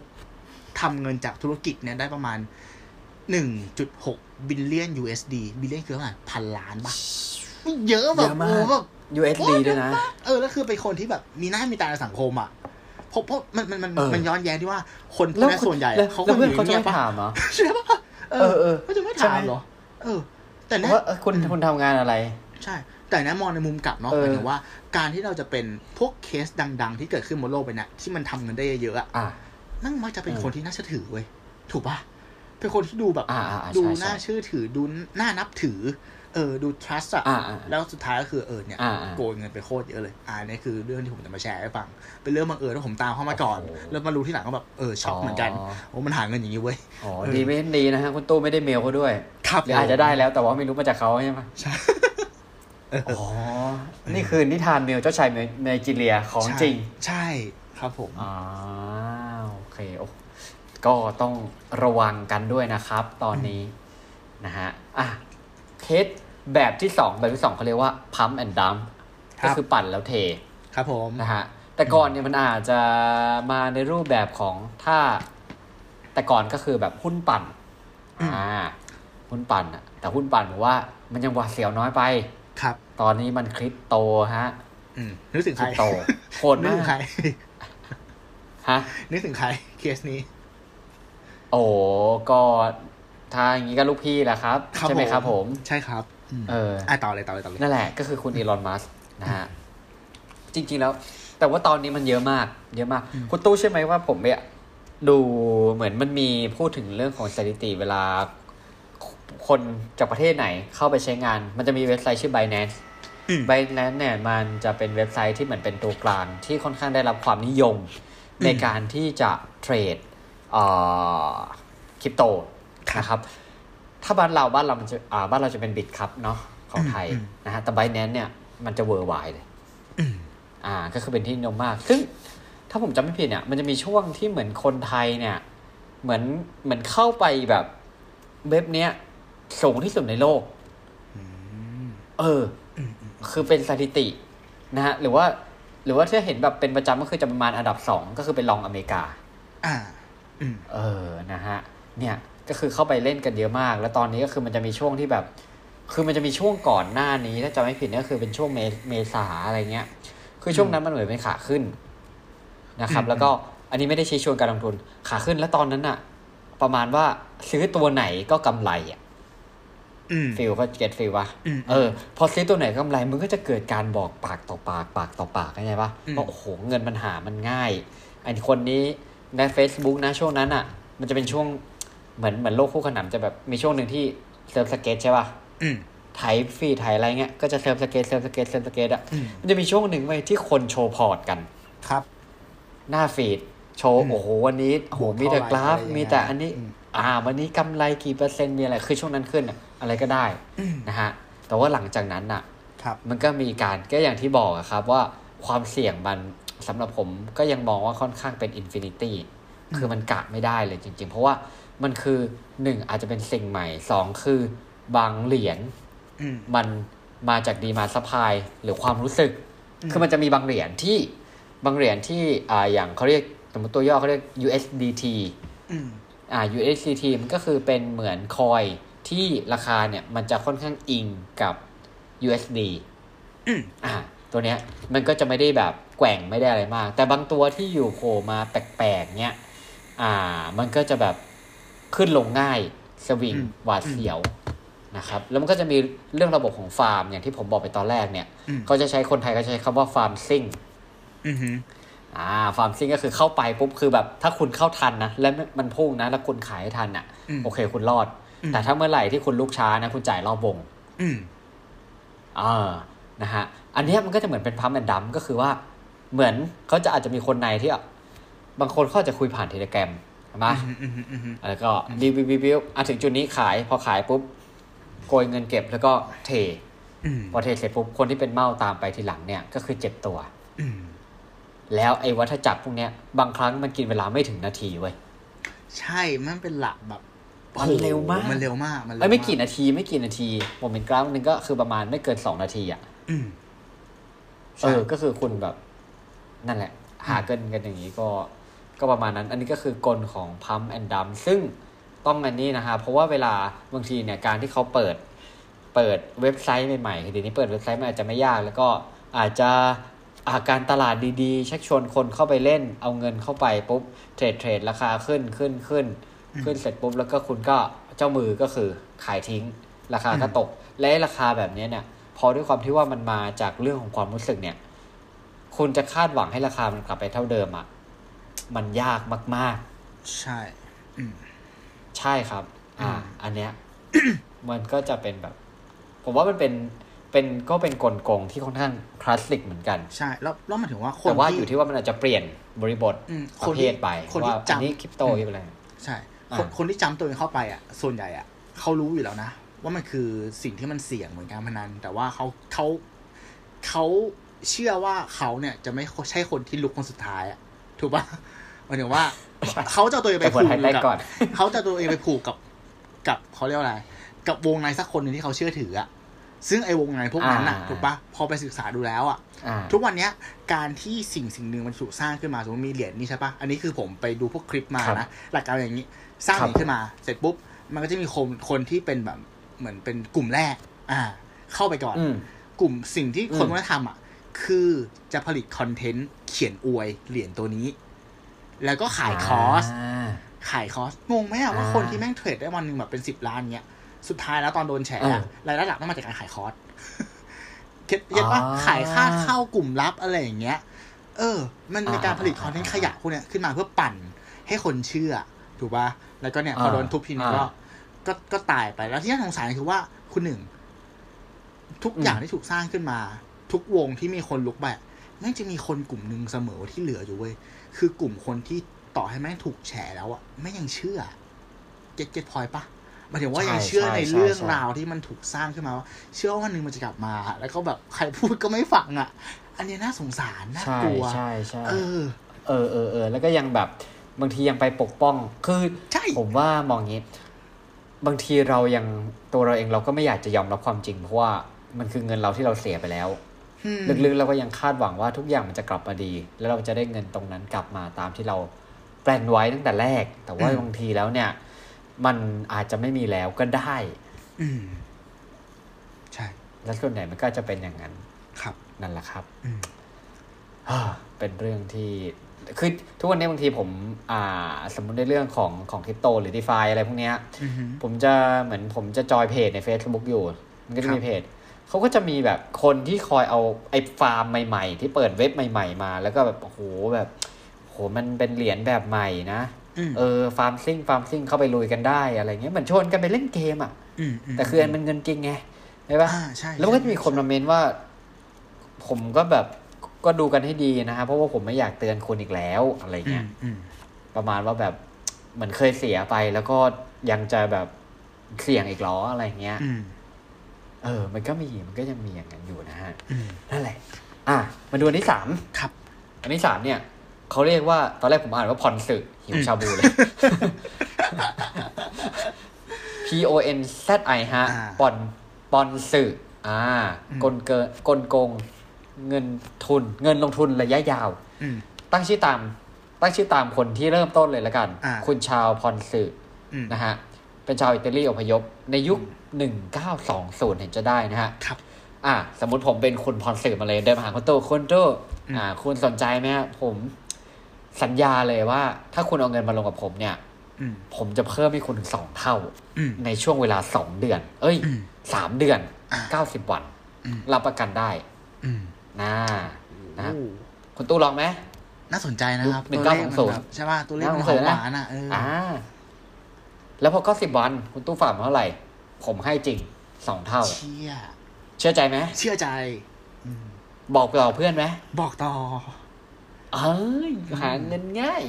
ทำเงินจากธุรกิจเนี่ยได้ประมาณหนึ่งจุดหกบิลเลียน USD บิลเลียนคือเท่าไหร่พันล้านปะเยอะแบเยบอะมาโอ้กแบบ USD ด้วยนะ เออ แล้วคือเป็นคนที่แบบมีหน้ามีตาในสังคมอะเพราะเพราะมันมันมันเออมันย้อนแย้งที่ว่าคนพวกนี้คุณส่วนใหญ่แล้วอะเขาแล้วเพื่อนยู่เขาจะงียไม่บๆปถามเหรอใช่ปะเอเอออเออเขาจะไม่ใช่ถามไหมเหรอ เออ แต่เนี่ยว่าเออคุณคุณทำงานอะไร ใช่ แต่นะมองในมุมกลับเนาะเออหมายถึงว่า การที่เราจะเป็นพวกเคสดัง ๆ ที่เกิดขึ้นบนโลกไปเนี่ยที่มันทำเงินได้เยอะๆอะอ่านั่นมักจะเป็นเออคนที่น่าเชื่อถือเว้ยถูกปะเป็นคนที่ดูแบบอ่าอ่าอ่าดูใช่ใช่น่าเชื่อถือดูน่านับถือ เออดู trust อะอ่าอ่าแล้วสุดท้ายก็คือเออเนี่ยอ่าอ่าโกยเงินไปโคตรเยอะเลยอ่านี่คือเรื่องที่ผมจะมาแชร์ให้ฟัง เป็นเรื่องบังเอิญว่าผมตามเข้ามาก่อนโอ้โหแล้วมารู้ที่หลังก็แบบเออช็อกเหมือนกันอ๋อโอ้มันหาเงินอย่างนี้เว้ยอ๋อเออดีไม่ดีนะฮะคุณตู้ไม่ได้เมลเขาด้วยครับหรืออาจจะได้แล้วแต่ว่าไม่รู้มาจากเขาใช่ไหมใช่อ๋อ นี่คือนิทานเมลเจ้าชายเมลไนจีเรียของจริง ใช่ครับผมอ่าโอเคโอ้ก็ต้องระวังกันด้วยนะครับ ตอนนี้นะฮะอะเคส แบบที่สองแบบที่สองเขาเรียกว่า pump and dump ครับก็คือปั่นแล้วเทครับผมนะฮะแต่ก่อนเนี่ยมันอาจจะมาในรูปแบบของถ้า แต่ก่อนก็คือแบบหุ้นปั่นอ่าหุ้นปั่นอะแต่หุ้นปั่นผมว่ามันยังหวาดเสียวน้อยไป ครับ ตอนนี้มันคริปโตฮะอืมนึกถึงคใครริปโตโคตรนึกมาถึงใครกฮะนึกถึงใครเคสนี้ โอ้ก็ถ้าอย่างนี้ก็ลูกพี่แหละครับ ใช่ไหมครับผม ใช่ครับม เอออะต่อเลยต่อเลยต่อเลยนั่นแหละก็คือคุณอีลอนมัสนะฮะจริง ๆ แล้ว แต่ว่าตอนนี้มันเยอะมาก เยอะมาก คุณตู้ใช่ไหมว่าผมเนี่ยดูเหมือนมันมีพูดถึงเรื่องของสถิติเวลาคนจากประเทศไหนเข้าไปใช้งาน มันจะมีเว็บไซต์ชื่อ Binance อืม Binance เนี่ยมันจะเป็นเว็บไซต์ที่เหมือนเป็นตัวกลางที่ค่อนข้างได้รับความนิยมในการที่จะเทรดเอ่อคริปโตนะครับ ถ้าบ้านเราบ้านเรามันจะอ่าบ้านเราจะเป็นบิตครับเนาะของไทยอืมนะฮะแต่ Binance เนี่ยมันจะเวอร์ไวเลยอืมอ่า ก็คือเป็นที่นิยมมาก ซึ่งถ้าผมจำไม่ผิดเนี่ยมันจะมีช่วงที่เหมือนคนไทยเนี่ย เหมือนเหมือนเข้าไปแบบเว็บเนี้ยสูงที่สุดในโลกเอออืมอืมคือเป็นสถิตินะฮะหรือว่า หรือว่าถ้าเห็นแบบเป็นประจำก็คือจะประมาณอันดับสองก็คือเป็นรองอเมริกา อ่าอืมเออนะฮะเนี่ย ก็คือเข้าไปเล่นกันเยอะมาก แล้วตอนนี้ก็คือมันจะมีช่วงที่แบบ คือมันจะมีช่วงก่อนหน้านี้ ถ้าจำไม่ผิดเนี่ยก็คือเป็นช่วงเมเมษาอะไรเงี้ย คือช่วงนั้นมันเหมือนเป็นขาขึ้นนะครับอืมแล้วก็อันนี้ไม่ได้ชี้ชวนการลงทุนขาขึ้นแล้วตอนนั้นอะประมาณว่าซื้อตัวไหนก็กำไรอะอืม feel ก็ get feel วะอืมเออ พอซื้อตัวไหนก็กำไรมันก็จะเกิดการบอกปากต่อปากปากต่อปากเข้าใจปะอืมว่าโอ้โหเงินมันหามันง่ายไอ้คนนี้ใน Facebook นะช่วงนั้นอะมันจะเป็นช่วง เหมือนเหมือนโลกคู่ขนานจะแบบมีช่วงหนึ่งที่เซิร์ฟสเก็ตใช่ปะอืมไถ feed ไถอะไรเงี้ยก็จะ surfskate surfskate surfskate อะอืมมันจะมีช่วงหนึ่งเว้ยที่คนโชว์ port กันครับ หน้า feed โชว์อืมโอ้โหวันนี้โอ้โหมีแต่กราฟเท่าไหร่มีแต่อันนี้อืมอ่า วันนี้กำไรกี่เปอร์เซ็นต์มีอะไรคือช่วงนั้นขึ้นอะอะไรก็ได้อืมนะฮะแต่ว่าหลังจากนั้นน่ะครับมันก็มีการก็อย่างที่บอกอะครับว่าความเสี่ยงมันสำหรับผมก็ยังมองว่าค่อนข้างเป็น infinity คือมันกะไม่ได้เลยจริง ๆ เพราะว่า มันคือหนึ่งอาจจะเป็นสิ่งใหม่สองคือบางเหรียญอืมมันมาจาก demand supply หรือความรู้สึกอืมคือมันจะมีบางเหรียญที่บางเหรียญที่อ่าอย่างเขาเรียกสมมติตัวย่อเขาเรียก USDT อืมอ่า USDT มันก็คือเป็นเหมือน coin ที่ราคาเนี่ยมันจะค่อนข้างอิงกับ USD อืมอ่า ตัวเนี้ยมันก็จะไม่ได้แบบแกว่งไม่ได้อะไรมาก แต่บางตัวที่อยู่โผล่มาแปลกๆเนี้ยอ่า มันก็จะแบบ ขึ้นลงง่ายสวิงอืมหวาดเสียวนะครับ แล้วมันก็จะมีเรื่องระบบของฟาร์ม อย่างที่ผมบอกไปตอนแรกเนี่ยอืมเขาจะใช้คนไทยก็ใช้คำว่าฟาร์มซิ่งอือหืออ่าฟาร์มซิ่งก็คือเข้าไปปุ๊บคือแบบ ถ้าคุณเข้าทันนะแล้วมันพุ่งนะแล้วคุณขายให้ทันอะอืมโอเคคุณรอดอืมแต่ถ้าเมื่อไหร่ที่คุณลุกช้านะ คุณจ่ายรอบวงอืมอ่านะฮะอันเนี้ยมันก็จะเหมือนเป็น pump and dump ก็คือว่า เหมือนเขาจะอาจจะมีคนในที่อะบางคนเขาอาจจะคุยผ่าน Telegram ใช่ไหมอืมอืมอืมอืมแล้วก็รีวิวรีวิวอะถึงจุดนี้ขายพอขายปุ๊บโกยเงินเก็บแล้วก็เทอืมพอเทเสร็จปุ๊บคนที่เป็นเม่าตามไปทีหลังเนี่ยก็คือเจ็บตัวอืมแล้วไอ้วัฏจักรพวกเนี้ยบางครั้งมันกินเวลาไม่ถึงนาทีเว้ยใช่มันเป็นหลักแบบมันเร็วมากมันเร็วมากมันเร็วไอ้ยไม่กี่ากนาทีไม่กี่นาทีผมเป็นกราฟหนึ่งก็คือประมาณไม่เกินสองนาทีอะอืมเอใช่อก็คือคุณแบบ นั่นแหละ หาเกินกันอย่างนี้ก็ ก็ประมาณนั้น อันนี้ก็คือกลของพัมแอนดัมซึ่งต้องอันนี้นะฮะเพราะว่าเวลาบางทีเนี่ยการที่เขาเปิดเปิดเว็บไซต์ใหม่ๆเดี๋ยวนี้เปิดเว็บไซต์มันอาจจะไม่ยาก แล้วก็อาจจะอาการตลาดดีๆ ชักชวนคนเข้าไปเล่น เอาเงินเข้าไปปุ๊บเทรดเทรดราคาขึ้นขึ้นขึ้น ขึ้นเสร็จปุ๊บแล้วก็คุณก็เจ้ามือก็คือขายทิ้ง ราคาก็ตก และราคาแบบนี้เนี่ย พอด้วยความที่ว่ามันมาจากเรื่องของความรู้สึกเนี่ย คุณจะคาดหวังให้ราคามันกลับไปเท่าเดิมอะ่ะ มันยากมากใช่อืมๆใช่ครับ อ่าอืมอันเนี้ย มันก็จะเป็นแบบ ผมว่ามันเป็นเป็นก็เป็นกลโกงที่ค่อนข้างคลาสสิกเหมือนกัน ใช่ แล้วแล้วมันถึงว่าคนแต่ว่าที่อยู่ที่ว่ามันอาจจะเปลี่ยนบริบทอืมปคนระเภที่ทไปคนที่ว่าอันนี้จำคริปโตคริปอะไรใช่อ่าคนคนที่จำตัวเองเข้าไปอะ ส่วนใหญ่อะเขารู้อยู่แล้วนะ ว่ามันคือสิ่งที่มันเสี่ยงเหมือนการพนัน แต่ว่าเขาเขาเขาเชื่อว่าเขาเนี่ยจะไม่ใช่คนที่ลุกคนสุดท้ายอะ ถูกปะหมายถึงว่าเขาจะเอาตัวเองไปแต่คนผูกไทยแรกกับก่อนเขาจะเอาตัวเองไปผูกกับ กับเขาเรียกว่าอะไรกับวงในสักคนหนึ่งที่เขาเชื่อถืออะซึ่งไอ้วงในพวกนั้นอะอ่าถูกปะพอไปศึกษาดูแล้วอะอ่าทุกวันเนี้ย การที่สิ่งสิ่งหนึ่งมันถูกสร้างขึ้นมาสมมติมีเหรียญนี่ใช่ปะอันนี้คือผมไปดูพวกคลิปมาครับนะหลักการอย่างนี้ สร้างเหครับขึ้นมา เสร็จปุ๊บ มันก็จะมีคนคนที่เป็นแบบเหมือนเป็นกลุ่มแรก อ่า เข้าไปก่อนอืมกลุ่มสิ่งที่คนอืมมันทำอะ คือจะผลิต content เขียนอวยเหรียญตัวนี้ แล้วก็ขายคอร์สขายคอร์สงงไหมอะว่าอ่าคนที่แม่ง trade ได้วันหนึ่งแบบเป็นสิบล้านเงี้ยสุดท้ายแล้วตอนโดนแฉเอออะรายได้หลักต้องมาจากการขายคอร์ส get get ว่าอ่าขายค่าเข้ากลุ่มลับอะไรอย่างเงี้ย เออ มันในอ่าการผลิต content ขยะพวกเนี้ยขึ้นมาเพื่อปั่นให้คนเชื่อ ถูกป่ะแล้วก็เนี่ยพออ่าโดนทุบทีนี้ก็อ่าก็ก็ตายไปแล้วที่น่าสงสารคือว่าคุณหนึ่ง ทุกอืมอย่างที่ถูกสร้างขึ้นมา ทุกวงที่มีคนลุกไปแม่งจะมีคนกลุ่มหนึ่งเสมอที่เหลืออยู่เว้ย คือกลุ่มคนที่ต่อให้แม่งถูกแฉแล้วอะไม่ยังเชื่อ get get point ปะหมายถึงว่าใช่ยังเชื่อใช่ในใช่เรื่องใช่ราวที่มันถูกสร้างขึ้นมาว่า เชื่อว่าวันหนึ่งมันจะกลับมา แล้วก็แบบใครพูดก็ไม่ฟังอะอันนี้น่าสงสารน่าใช่กลัวใช่ใช่เออ เออเออเออแล้วก็ยังแบบบางทียังไปปกป้อง คือใช่ผมว่ามองงี้ บางทีเรายังตัวเราเองเราก็ไม่อยากจะยอมรับความจริงเพราะว่ามันคือเงินเราที่เราเสียไปแล้วอืม ลึกๆ เราก็ยังคาดหวังว่าทุกอย่างมันจะกลับมาดี แล้วเราจะได้เงินตรงนั้นกลับมาตามที่เราแปลนไว้ตั้งแต่แรก แต่ว่าบางทีแล้วเนี่ย มันอาจจะไม่มีแล้วก็ได้อืมใช่ และส่วนใหญ่มันก็จะเป็นอย่างนั้น ครับ นั่นแหละครับอืมอ่าเป็นเรื่องที่คือทุกวันนี้บางทีผม อ่า สมมุติในเรื่องของของคริปโตหรือ d e f าอะไรพวกเนี้ยอือฮึผมจะเหมือนผมจะจอยเพจใน Facebook อยู่ มันก็จะครับมีเพจ เขาก็จะมีแบบคนที่คอยเอาไอ้ฟาร์มใหม่ๆ ที่เปิดเว็บใหม่ ๆ มา แล้วก็แบบโอ้โหแบบโหมันเป็นเหรียญแบบใหม่นะอืมเออฟาร์มซิ่งฟาร์มซิ่งเข้าไปลุยกันได้อะไรเงี้ยเหมือนชวนกันไปเล่นเกมอะอืมมแต่คืออันมันเงินจริงไงใช่ปะอ่าใช่แล้วมันก็จะมีคนมาเมนว่า ผมก็แบบก็ดูกันให้ดีนะฮะเพราะว่าผมไม่อยากเตือนคุณอีกแล้วอะไรอืเงี้มยอืมประมาณว่าแบบเหมือนเคยเสียไปแล้วก็ยังจะแบบเสี่ยงอีกเหรออะไรเงี้ยอืม เออ มันก็มีมันก็ยังมีอย่างนั้นอยู่นะฮะอืมนั่นแหละ อะมาดูอันที่สามครับ อันที่สามเนี่ยเขาเรียกว่าตอนแรกผมอ่านว่าพรสึหิวชาบูเลย P O N Z I ฮะอ่าปอนปอนสึอ่าอืมกลเกินกลโกงเงินทุน เงินลงทุนระยะยาวอืมตั้งชื่อตาม ตั้งชื่อตามคนที่เริ่มต้นเลยแล้วกันอ่าคุณชาวพรสึอืมนะฮะเป็นชาวอิตาลีอพยพในยุค 1920 เห็นจะได้นะฮะครับอะสมมติผมเป็นคุณพรสื่อมาเลยเดินมาหาคุณตู้คุณตู้อืมอ่า คุณสนใจไหมฮะผมสัญญาเลยว่า ถ้าคุณเอาเงินมาลงกับผมเนี่ยอืมผมจะเพิ่มให้คุณถึงสองเท่าอืมในช่วงเวลาสองเดือน เอ้ยอืมสามเดือนอ่าเก้าสิบวันอืมรับประกันได้อืมนะนะโอ้คุณตู้ลองไหมน่าสนใจนะครับหนึ่ตัวงเลเก้าขสองมันศูนย์แบบใช่ป่ะตัวเลขมันน่าหสอนมใจหนะวานอะเออออ่าแล้วพอเก้าสิบวัน คุณตู้ฝากมาเท่าไหร่ ผมให้จริงสองเท่า เชี่ยเชื่อใจไหมเชื่อใจบอกต่อเพื่อนไหมบอกต่อ เอ้ยหาเงินง่าย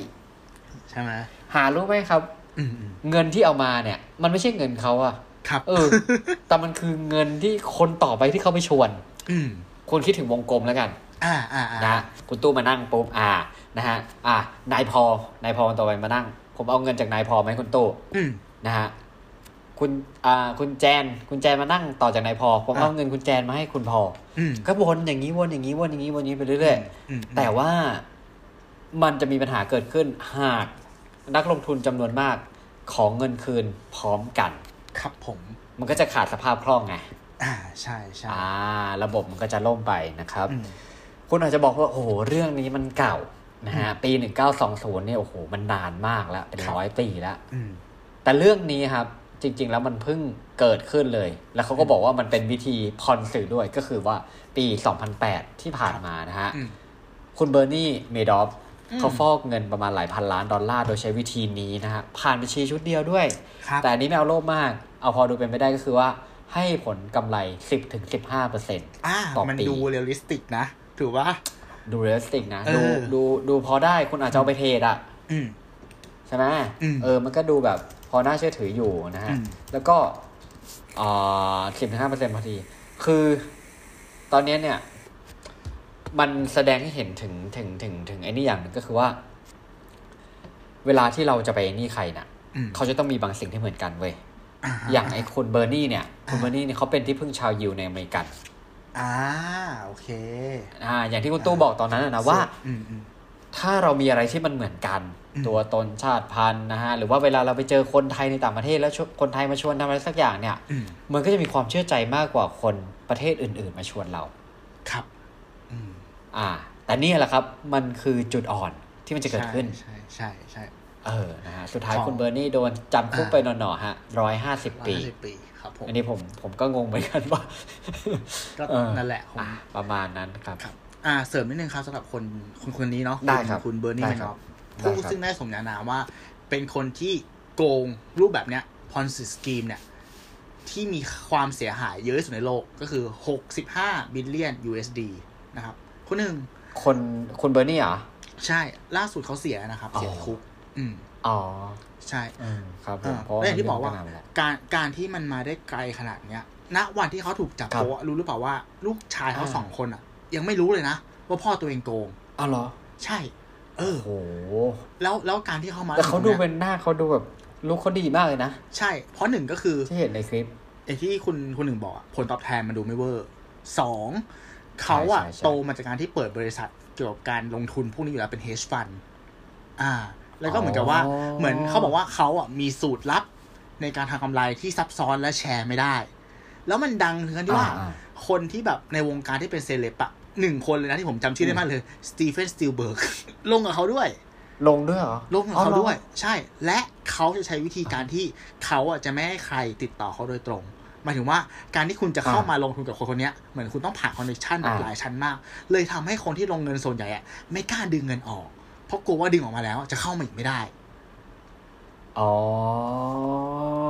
ใช่ไหมหารู้ไหมครับ อืมอืมเงินที่เอามาเนี่ย มันไม่ใช่เงินเขาอะครับเออ แต่มันคือเงินที่คนต่อไปที่เขาไปชวนอืมคุณคิดถึงวงกลมแล้วกัน อ่าอ่าอ่านะคุณตู้มานั่งปุ๊บอ่านะฮะอ่านายพอนายพอต่อไปมานั่ง ผมเอาเงินจากนายพอไหมาให้คุณตู้อืมนะฮะ คุณอ่าคุณแจน คุณแจนมานั่งต่อจากนายพอผมเอาอะเงินคุณแจนมาให้คุณพออืมก็วนอย่างนี้วนอย่างนี้วนอย่างนี้วนอย่างนี้ไปเรื่อยๆอืมแต่ว่ามันจะมีปัญหาเกิดขึ้นหากนักลงทุนจำนวนมากของเงินคืนพร้อมกัน ครับผม มันก็จะขาดสภาพคล่องไงอ่าใช่ใช่อ่า ระบบมันก็จะล่มไปนะครับอืมคุณอาจจะบอกว่าโอ้โหเรื่องนี้มันเก่านะฮะปี1920เนี่ยโอ้โหมันนานมากแล้วเป็นครับร้อยปีแล้วอืมแต่เรื่องนี้ครับ จริง ๆ แล้วมันเพิ่งเกิดขึ้นเลย แล้วเขาก็บอกว่ามันเป็นวิธีพรสื่อด้วยก็คือว่าปี 2008 ที่ผ่านมานะฮะอืมคุณเบอร์นี่เมดอฟอืมเขาฟอกเงินประมาณหลายพันล้านดอลลาร์โดยใช้วิธีนี้นะฮะ ผ่านบัญชีชุดเดียวด้วยครับแต่อันนี้ไม่เอาโลภมาก เอาพอดูเป็นไปได้ก็คือว่าให้ผลกำไร 10-15%เปอร์เซ็นต์อ่าต่อมันปีดู realistic นะ ถือว่าดู realistic นะเอดูอดูดูพอได้คุณอาจจะเอาไป trade อะอืมใช่ไหมอืมเออ มันก็ดูแบบพ อน่าเชื่อถืออยู่นะฮะอืมแล้วก็อ่าสิบถึงห้าเปอร์เซ็นพอดี คือตอนนี้เนี่ย มันแสดงให้เห็นถึงถึงถึงถึงไอ้นี่อย่างหนึ่งก็คือว่า เวลาที่เราจะไปนี่ใครน่ะอืมเขาจะต้องมีบางสิ่งที่เหมือนกันเว้ยฮะอย่างไอ้คุณเบอร์นี่เนี่ยคุณอ่าเบอร์นี่เนี่ยเขาเป็นที่พึ่งชาวยิวในอเมริกัน อ่าโอเค อ่า อย่างที่คุณตู้บอกตอนนั้นนะนะว่าอืมอืม ถ้าเรามีอะไรที่มันเหมือนกันอืมตัวตนชาติพันธุ์นะฮะหรือว่าเวลาเราไปเจอคนไทยในต่างประเทศแล้วชวนคนไทยมาชวนทำอะไรสักอย่างเนี่ยอืมมันก็จะมีความเชื่อใจมากกว่าคนประเทศอื่น ๆ มาชวนเรา ครับอืมอ่า แต่นี่แหละครับมันคือจุดอ่อนที่มันจะเกิดขึ้น ใช่ใช่ใช่เออนะฮะสุดท้ายของคุณเบอร์นี่โดนจำคุกอ่าไปหน่อๆฮะร้อยห้าสิบร้อยปีห้าสิบปีครับผมอันนี้ผมผมก็งงเหมือนกันว่าก็เออนั่นแหละผมอะประมาณนั้นครับครับ อ่าเสริมนิดนึงครับสำหรับคนคนคนนี้เนาะได้ครับคุณเบอร์นี่ได้แมนคอรัอบฟได้ผู้ครับซึ่งได้สมญานามว่า เป็นคนที่โกงรูปแบบเนี้ยพอนซิสกีมเนี่ย ที่มีความเสียหายเยอะที่สุดในโลกก็คือ 65 บิลเลียน USD นะครับ คนหนึ่งคนคุณเบอร์นี่เหรอ ใช่ล่าสุดเขาเสียนะครับ เสียอ๋อคุก อืมอ๋อ ใช่อืมครับผมอ่าเพราะแล้วอย่างที่บอกว่ามันเรื่องมนนแล้วการการที่มันมาได้ไกลขนาดเนี้ยณวันที่เขาถูกจับครับโป๊ะรู้หรือเปล่าว่า ลูกชายเขาอ่าสองคนอะ ยังไม่รู้เลยนะ ว่าพ่อตัวเองโกงอ้าวเหรอ ใช่ เออโอ้โหแล้วแล้วการที่เขามาแต่เขาดูถึงเป็นหน้าเขาดูแบบลูกเขาดีมากเลยนะ ใช่ เพราะหนึ่งก็คือที่เห็นในคลิปไอ้ที่คุณคุณหนึ่งบอกอะผลตอบแทนมันดูไม่เวอร์สองเขาอะใช่ใช่ใช่โตมาจากการที่เปิดบริษัทเกี่ยวกับการลงทุนพวกนี้อยู่แล้วเป็น hedge fund อ่า แล้วก็เหมือนกับว่าเหมือนเขาบอกว่าเขาอะมีสูตรลับในการทำกำไรที่ซับซ้อนและแชร์ไม่ได้ แล้วมันดังถึงขั้นที่ว่าอ่าคนที่แบบในวงการที่เป็นเซเลบอะ หนึ่งคนเลยนะที่ผมจำชื่อได้มากเลย Steven Spielberg ลงกับเขาด้วย ลงด้วยเหรอลงกับเขาด้วย ใช่ และเขาจะใช้วิธีการที่เขาอะจะไม่ให้ใครติดต่อเขาโดยตรงหมายถึงว่าการที่คุณจะเข้าอ่ามมาลงทุนกับคนคนเนี้ยเหมือนคุณต้องผ่านคอนเนคชั่นแบบอ่าหลายชั้นมาก เลยทำให้คนที่ลงเงินส่วนใหญ่อะไม่กล้าดึงเงินออก เพราะกลัวว่าดึงออกมาแล้วจะเข้ามาอีกไม่ได้อ๋อ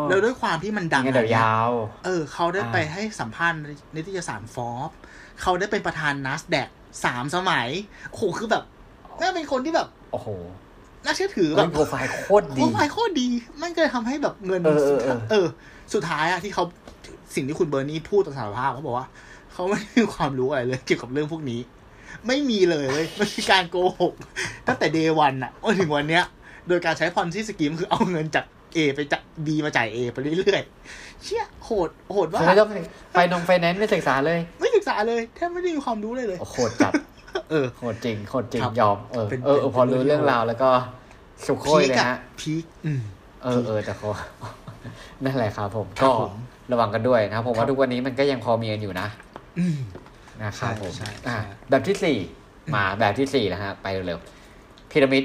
แล้วด้วยความที่มันดังงั้นเดี๋ยวอะยาว เออ เขาได้อ่าไปให้สัมภาษณ์ในนิตยสารฟอร์บ เขาได้เป็นประธานนัสแดกสามสมัยโอ้โหคือแบบน่าเป็นคนที่แบบ โอ้โหน่าเชื่อถือแบเฮ้ยบโปรไฟล์โคตรโปดีรไฟล์โคตรดี มันก็เลยทำให้แบบเงินเออเออเออเออ สุดท้ายอะที่เขาสิ่งที่คุณเบอร์นี่พูดต่อสารภาพเขาบอกว่า เขาไม่มีความรู้อะไรเลยเกี่ยวกับเรื่องพวกนี้ ไม่มีเลยเว้ยมันคือการโกหกตั้งแต่เดวันอะจนถึงวันเนี้ย โดยการใช้พอนซี่สกีมคือเอาเงินจาก A ไปจาก B มาจ่าย A ไปเรื่อยๆ เชี่ยโหดโหดว่าคือไม่ต้องไปนงไฟแนนซ์ไม่ศึกษาเลย ไม่ศึกษาเลยแทบไม่ได้มีความรู้เลยเลยโอ้โหดจัดเออโหดจริงโหดจริงครับยอมเออเป็นเออเออเป็นพอรู้เป็นเรื่เรื่อองงราวแล้วก็สุโคพียกเลยอะฮะพีกอืมเออเออแต่เขานั่นแหละครับผมครัก็บผมระวังกันด้วยนะครับผมครัว่าบทุกวันนี้มันก็ยังพอมีกันอยู่นะอืมนะครับผมใช่ใช่อะใช่แบบที่สี่มาแบบที่สี่แล้วฮะไปเร็วๆพีระมิด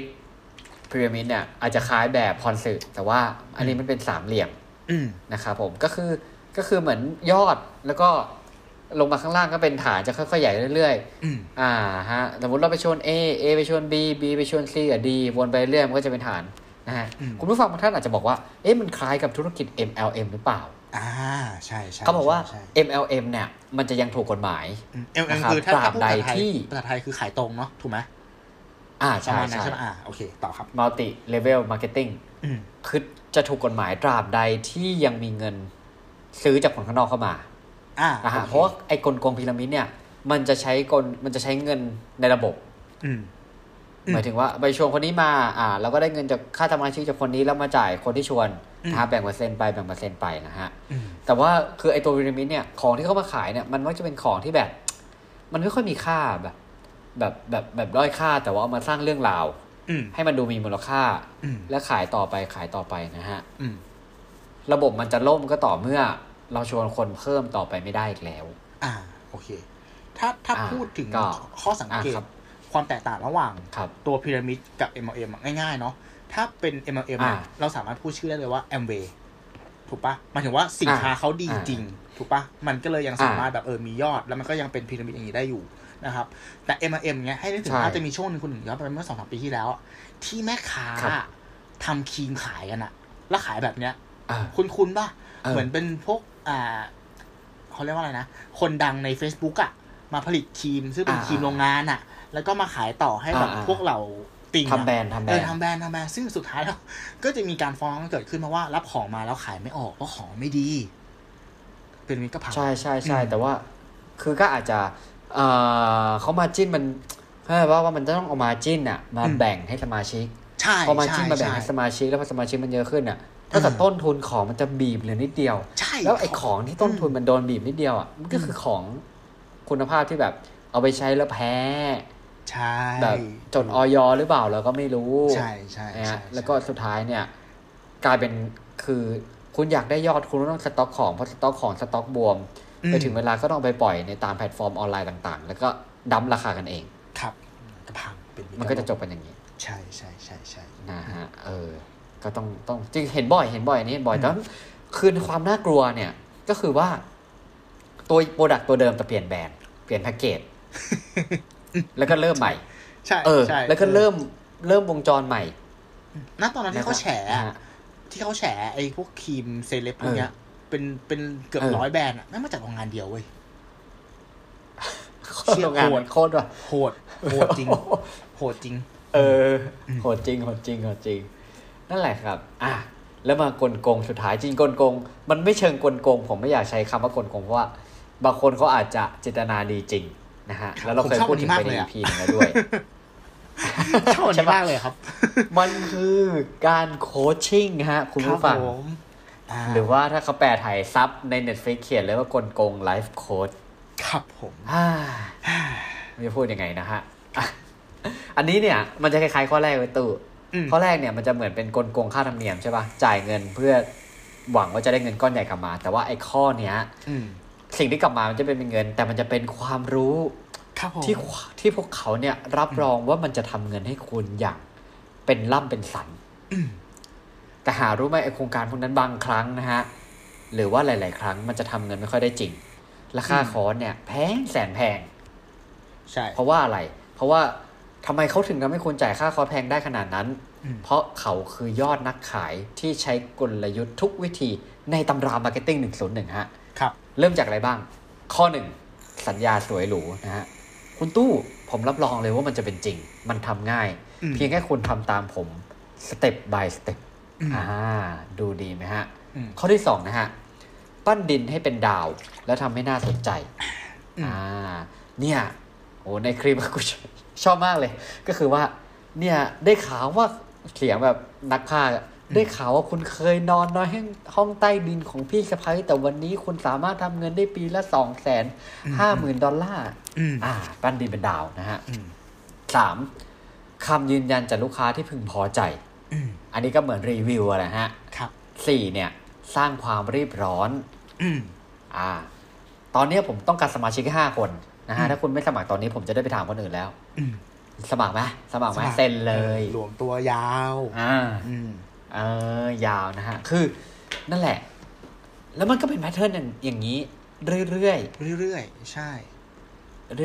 พีระมิดเนี่ยอาจจะคล้ายแบบพรสึแต่ว่าอันนี้มันเป็นสามเหลี่ยมอืม นะครับผมก็คือก็คือเหมือนยอดแล้วก็ลงมาข้างล่างก็เป็นฐานจะค่อยๆใหญ่เรื่อยอืมๆอ่าฮะ สมมติเราไปชน A A ไปชน B B ไปชน C กับ D วนไปเรื่อยมันก็จะเป็นฐานนะฮะ คุณผู้ฟังบางท่านอาจจะบอกว่า เอ๊ะมันคล้ายกับธุรกิจ MLM หรือเปล่า อ่า ใช่ใช่เขาบอกว่าใช่ MLM เนี่ย มันจะยังถูกกฎหมายเอ็มเอ็มนะครับคือถ้าตราบถ้าพูดใดภาษาไทยที่ภาษาไทยคือขายตรงเนาะ ถูกไหม อ่าประใช่มาณนั้นใช่ใช่ไหมอ่าโอเค ต่อครับ multi level marketing อืมคือจะถูกกฎหมายตราบใดที่ยังมีเงินซื้อจากคนข้างนอกเข้ามา อ่านะฮะโอคเพราะว่าไอ้กลโกงพีระมิดเนี่ย มันจะใช้กลมันจะใช้เงินในระบบอืมอืมหมายถึงว่าไปชวนคนนี้มา อ่าแล้วก็ได้เงินจากค่าทำงานชีพจากคนนี้แล้วมาจ่ายคนที่ชวนอืมนะฮะแบ่งเปอร์เซ็นต์ไปแบ่งเปอร์เซ็นต์ไปนะฮะอืมแต่ว่าคือไอ้ตัวพีระมิดเนี่ยของที่เขามาขายเนี่ยมันมักจะเป็นของที่แบบ มันไม่ค่อยมีค่าแบบ แบบแบบแบบด้อยค่าแต่ว่าเอามาสร้างเรื่องราวอืมให้มันดูมีมูลค่าอืมและขายต่อไปขายต่อไปนะฮะอืมระบบมันจะล่มก็ต่อเมื่อ เราชวนคนเพิ่มต่อไปไม่ได้อีกแล้ว อ่า โอเค ถ้าถ้าอ่าพูดถึงก็ข้อสังเกตอ่าครับความแตกต่างระหว่างครับตัวพีระมิดกับ MLM อะง่ายๆ เนาะถ้าเป็น MLM อะอ่าเราสามารถพูดชื่อได้เลยว่า Amway ถูกปะหมายถึงว่าสินค้าเขาดีอ่าจริง ถูกปะมันก็เลยยังสามารถแบบเออมียอด แล้วมันก็ยังเป็นพีระมิดอย่างนี้ได้อยู่ นะครับ แต่ MLM เนี้ยให้นึกถึงใช่อาจจะมีช่วงหนึงคุณหนึ่งย้อนไปเมื่อสองสามปีที่แล้วอะที่แม่ค้าครับทำครีมขายกันอะแล้วขายแบบเนี้ยอ่าคุณคุณป่ะเออเหมือนเป็นพวกอ่าเขาเรียกว่าอะไรนะ คนดังใน Facebook อะมาผลิตครีมซึ่งเป็นอ่าครีมโรงงานอะแล้วก็มาขายต่อให้แบบอ่าพวกเราติ่งอะทำแบรนด์ทำแบรเอนอด์ทำแบรนด์ทำแบรนด์ซึ่งสุดท้ายแล้ว ก็จะมีการฟ้องกันเกิดขึ้นเพราะว่า รับของมาแล้วขายไม่ออกเพราะของไม่ดี เป็นมิตรก็พังใช่ใช่ใช่อืมแต่ว่าคือก็อาจจะ เอ่อเขามาจิ้นมันเฮ้ยว่าว่ามันจะต้องเอามาจิ้นอะ มาแบ่งให้สมาชิกใช่พอมาใช่จิ้นมาแบ่งใช่ให้สมาชิกแล้วพอสมาชิกมันเยอะขึ้นอะถ้าเกิดต้นทุนของมันจะบีบเหลือนิดเดียวใช่แล้วไอ้ของที่ต้นทุนมันโดนบีบนิดเดียวอะมันก็คือของคุณภาพที่แบบเอาไปใช้แล้วแพ้ใช่แบบจดอย.หรือเปล่าเราก็ไม่รู้ ใช่ใช่นะใช่ฮะแล้วก็สุดท้ายเนี่ย กลายเป็นคือคุณอยากได้ยอดคุณก็ต้องสต็อกของเพราะสต็อกของสต็อกบวมอืม ไปถึงเวลาก็ต้องไปปล่อยในตามแพลตฟอร์มออนไลน์ต่างๆ แล้วก็ dump ราคากันเองครับก็พังเป็นตรมันก็จะจบกันอย่างนี้ ใช่ใช่ใช่ใช่นะฮะเออ ก็ต้องต้องจริงเห็นบ่อยเห็นบ่อยอันนี้เห็นบ่อยแต่ว่าคือความน่ากลัวเนี่ย ก็คือว่า ตัว product ตัวเดิมแต่เปลี่ยนแบรนด์เปลี่ยนแพ็กเกจแล้วก็เริ่มใหม่ ใช่เออใช่แล้วก็เริ่มเริ่มวงจรใหม่ณตอนนั้นที่เขาแฉนะอะฮะที่เขาแฉไอ้พวกครีมเซเลบพวกเนี้ย เป็นเป็นเกือบเออร้อยแบรนด์อะแม่งมาจากโรงงานเดียวเว้ยโคตรโรงงานโหดโคตรว่ะโหดโหดจริงโหดจริง เออโหดจริงโหดจริงโหดจริง นั่นแหละครับ อะแล้วมากลโกงสุดท้ายจริงกลโกง มันไม่เชิงกลโกง ผมไม่อยากใช้คำว่ากลโกงเพราะว่าบางคนเขาอาจจะเจตนาดีจริงนะฮะครับแล้วเราเคยผมชอบพูดถึงอันนี้มากไปในเลยอะ EP หนึงแล้วด้วยชอบอันนี้มากเลยครับ มันคือการโคชชิ่งฮะ คุณผู้ฟังรับผมา หรือว่าถ้าเขาแปลไทยซับใน Netflix เขียนเลยว่ากลโกงไลฟ์โค้ดครับผมอ่าไม่จะพูดยังไงนะฮะอะอันนี้เนี่ย มันจะคล้ายๆข้อแรกเลยตู่อืมข้อแรกเนี่ยมันจะเหมือนเป็นกลโกงค่าธรรมเนียมใช่ปะจ่ายเงินเพื่อหวังว่าจะได้เงินก้อนใหญ่กลับมา แต่ว่าไอ้ข้อเนี้ยอืมสิ่งที่กลับมามันจะเป็นเงิน แต่มันจะเป็นความรู้ครับผมที่ที่พวกเขาเนี่ยรับรองว่ามันจะทำเงินให้คุณอย่างเป็นล่ำเป็นสันอืม แต่หารู้ไหมไอโครงการพวกนั้นบางครั้งนะฮะหรือว่าหลาย ๆ ครั้งมันจะทำเงินไม่ค่อยได้จริงและค่าคอร์สเนี่ย แพงแสนแพง ใช่ เพราะว่าอะไร เพราะว่าทำไมเขาถึงทำให้คุณจ่ายค่าคอร์สแพงได้ขนาดนั้นอืมเพราะเขาคือยอดนักขายที่ใช้กลยุทธ์ทุกวิธีในตำรา marketing 101ฮะ ครับ เริ่มจากอะไรบ้าง ข้อหนึ่งสัญญาสวยหรูนะฮะ คุณตู้ผมรับรองเลยว่ามันจะเป็นจริง มันทำง่ายอืมเพียงแค่คุณทำตามผมสเต็ป by สเต็ป อืมอ่าดูดีไหมฮะอืมข้อที่สองนะฮะ ปั้นดินให้เป็นดาว แล้วทำให้น่าสนใจอืมอ่า เนี่ยโอ้ในคลิปกูชชอบมากเลย ก็คือว่า เนี่ยได้ข่าวว่าเสียงแบบนักพากย์อะได้ข่าวว่าคุณเคยนอนนอนห้องห้องใต้ดินของพี่สะพ้ายแต่วันนี้คุณสามารถทำเงินได้ปีละสองแสนห้าหมื่นดอลลาร์อืมอ่า ปั้นดินเป็นดาวนะฮะอืมสามคำยืนยันจากลูกค้าที่พึงพอใจ อืมอันนี้ก็เหมือนรีวิวอะนะฮะครับสี่เนี่ย สร้างความรีบร้อนอืมอ่า ตอนนี้ผมต้องการสมาชิกแค่ห้าคนนะฮะอืมถ้าคุณไม่สมัครตอนนี้ผมจะได้ไปถามคนอื่นแล้วอืมสมัครไหมสมัครไหมเซ็นเลยหลวมตัวยาวอ่าอืมเออยาวนะฮะ คือ นั่นแหละ แล้วมันก็เป็นแพทเทิร์นอย่างอย่างนี้ เรื่อยเรื่อยๆใช่ๆ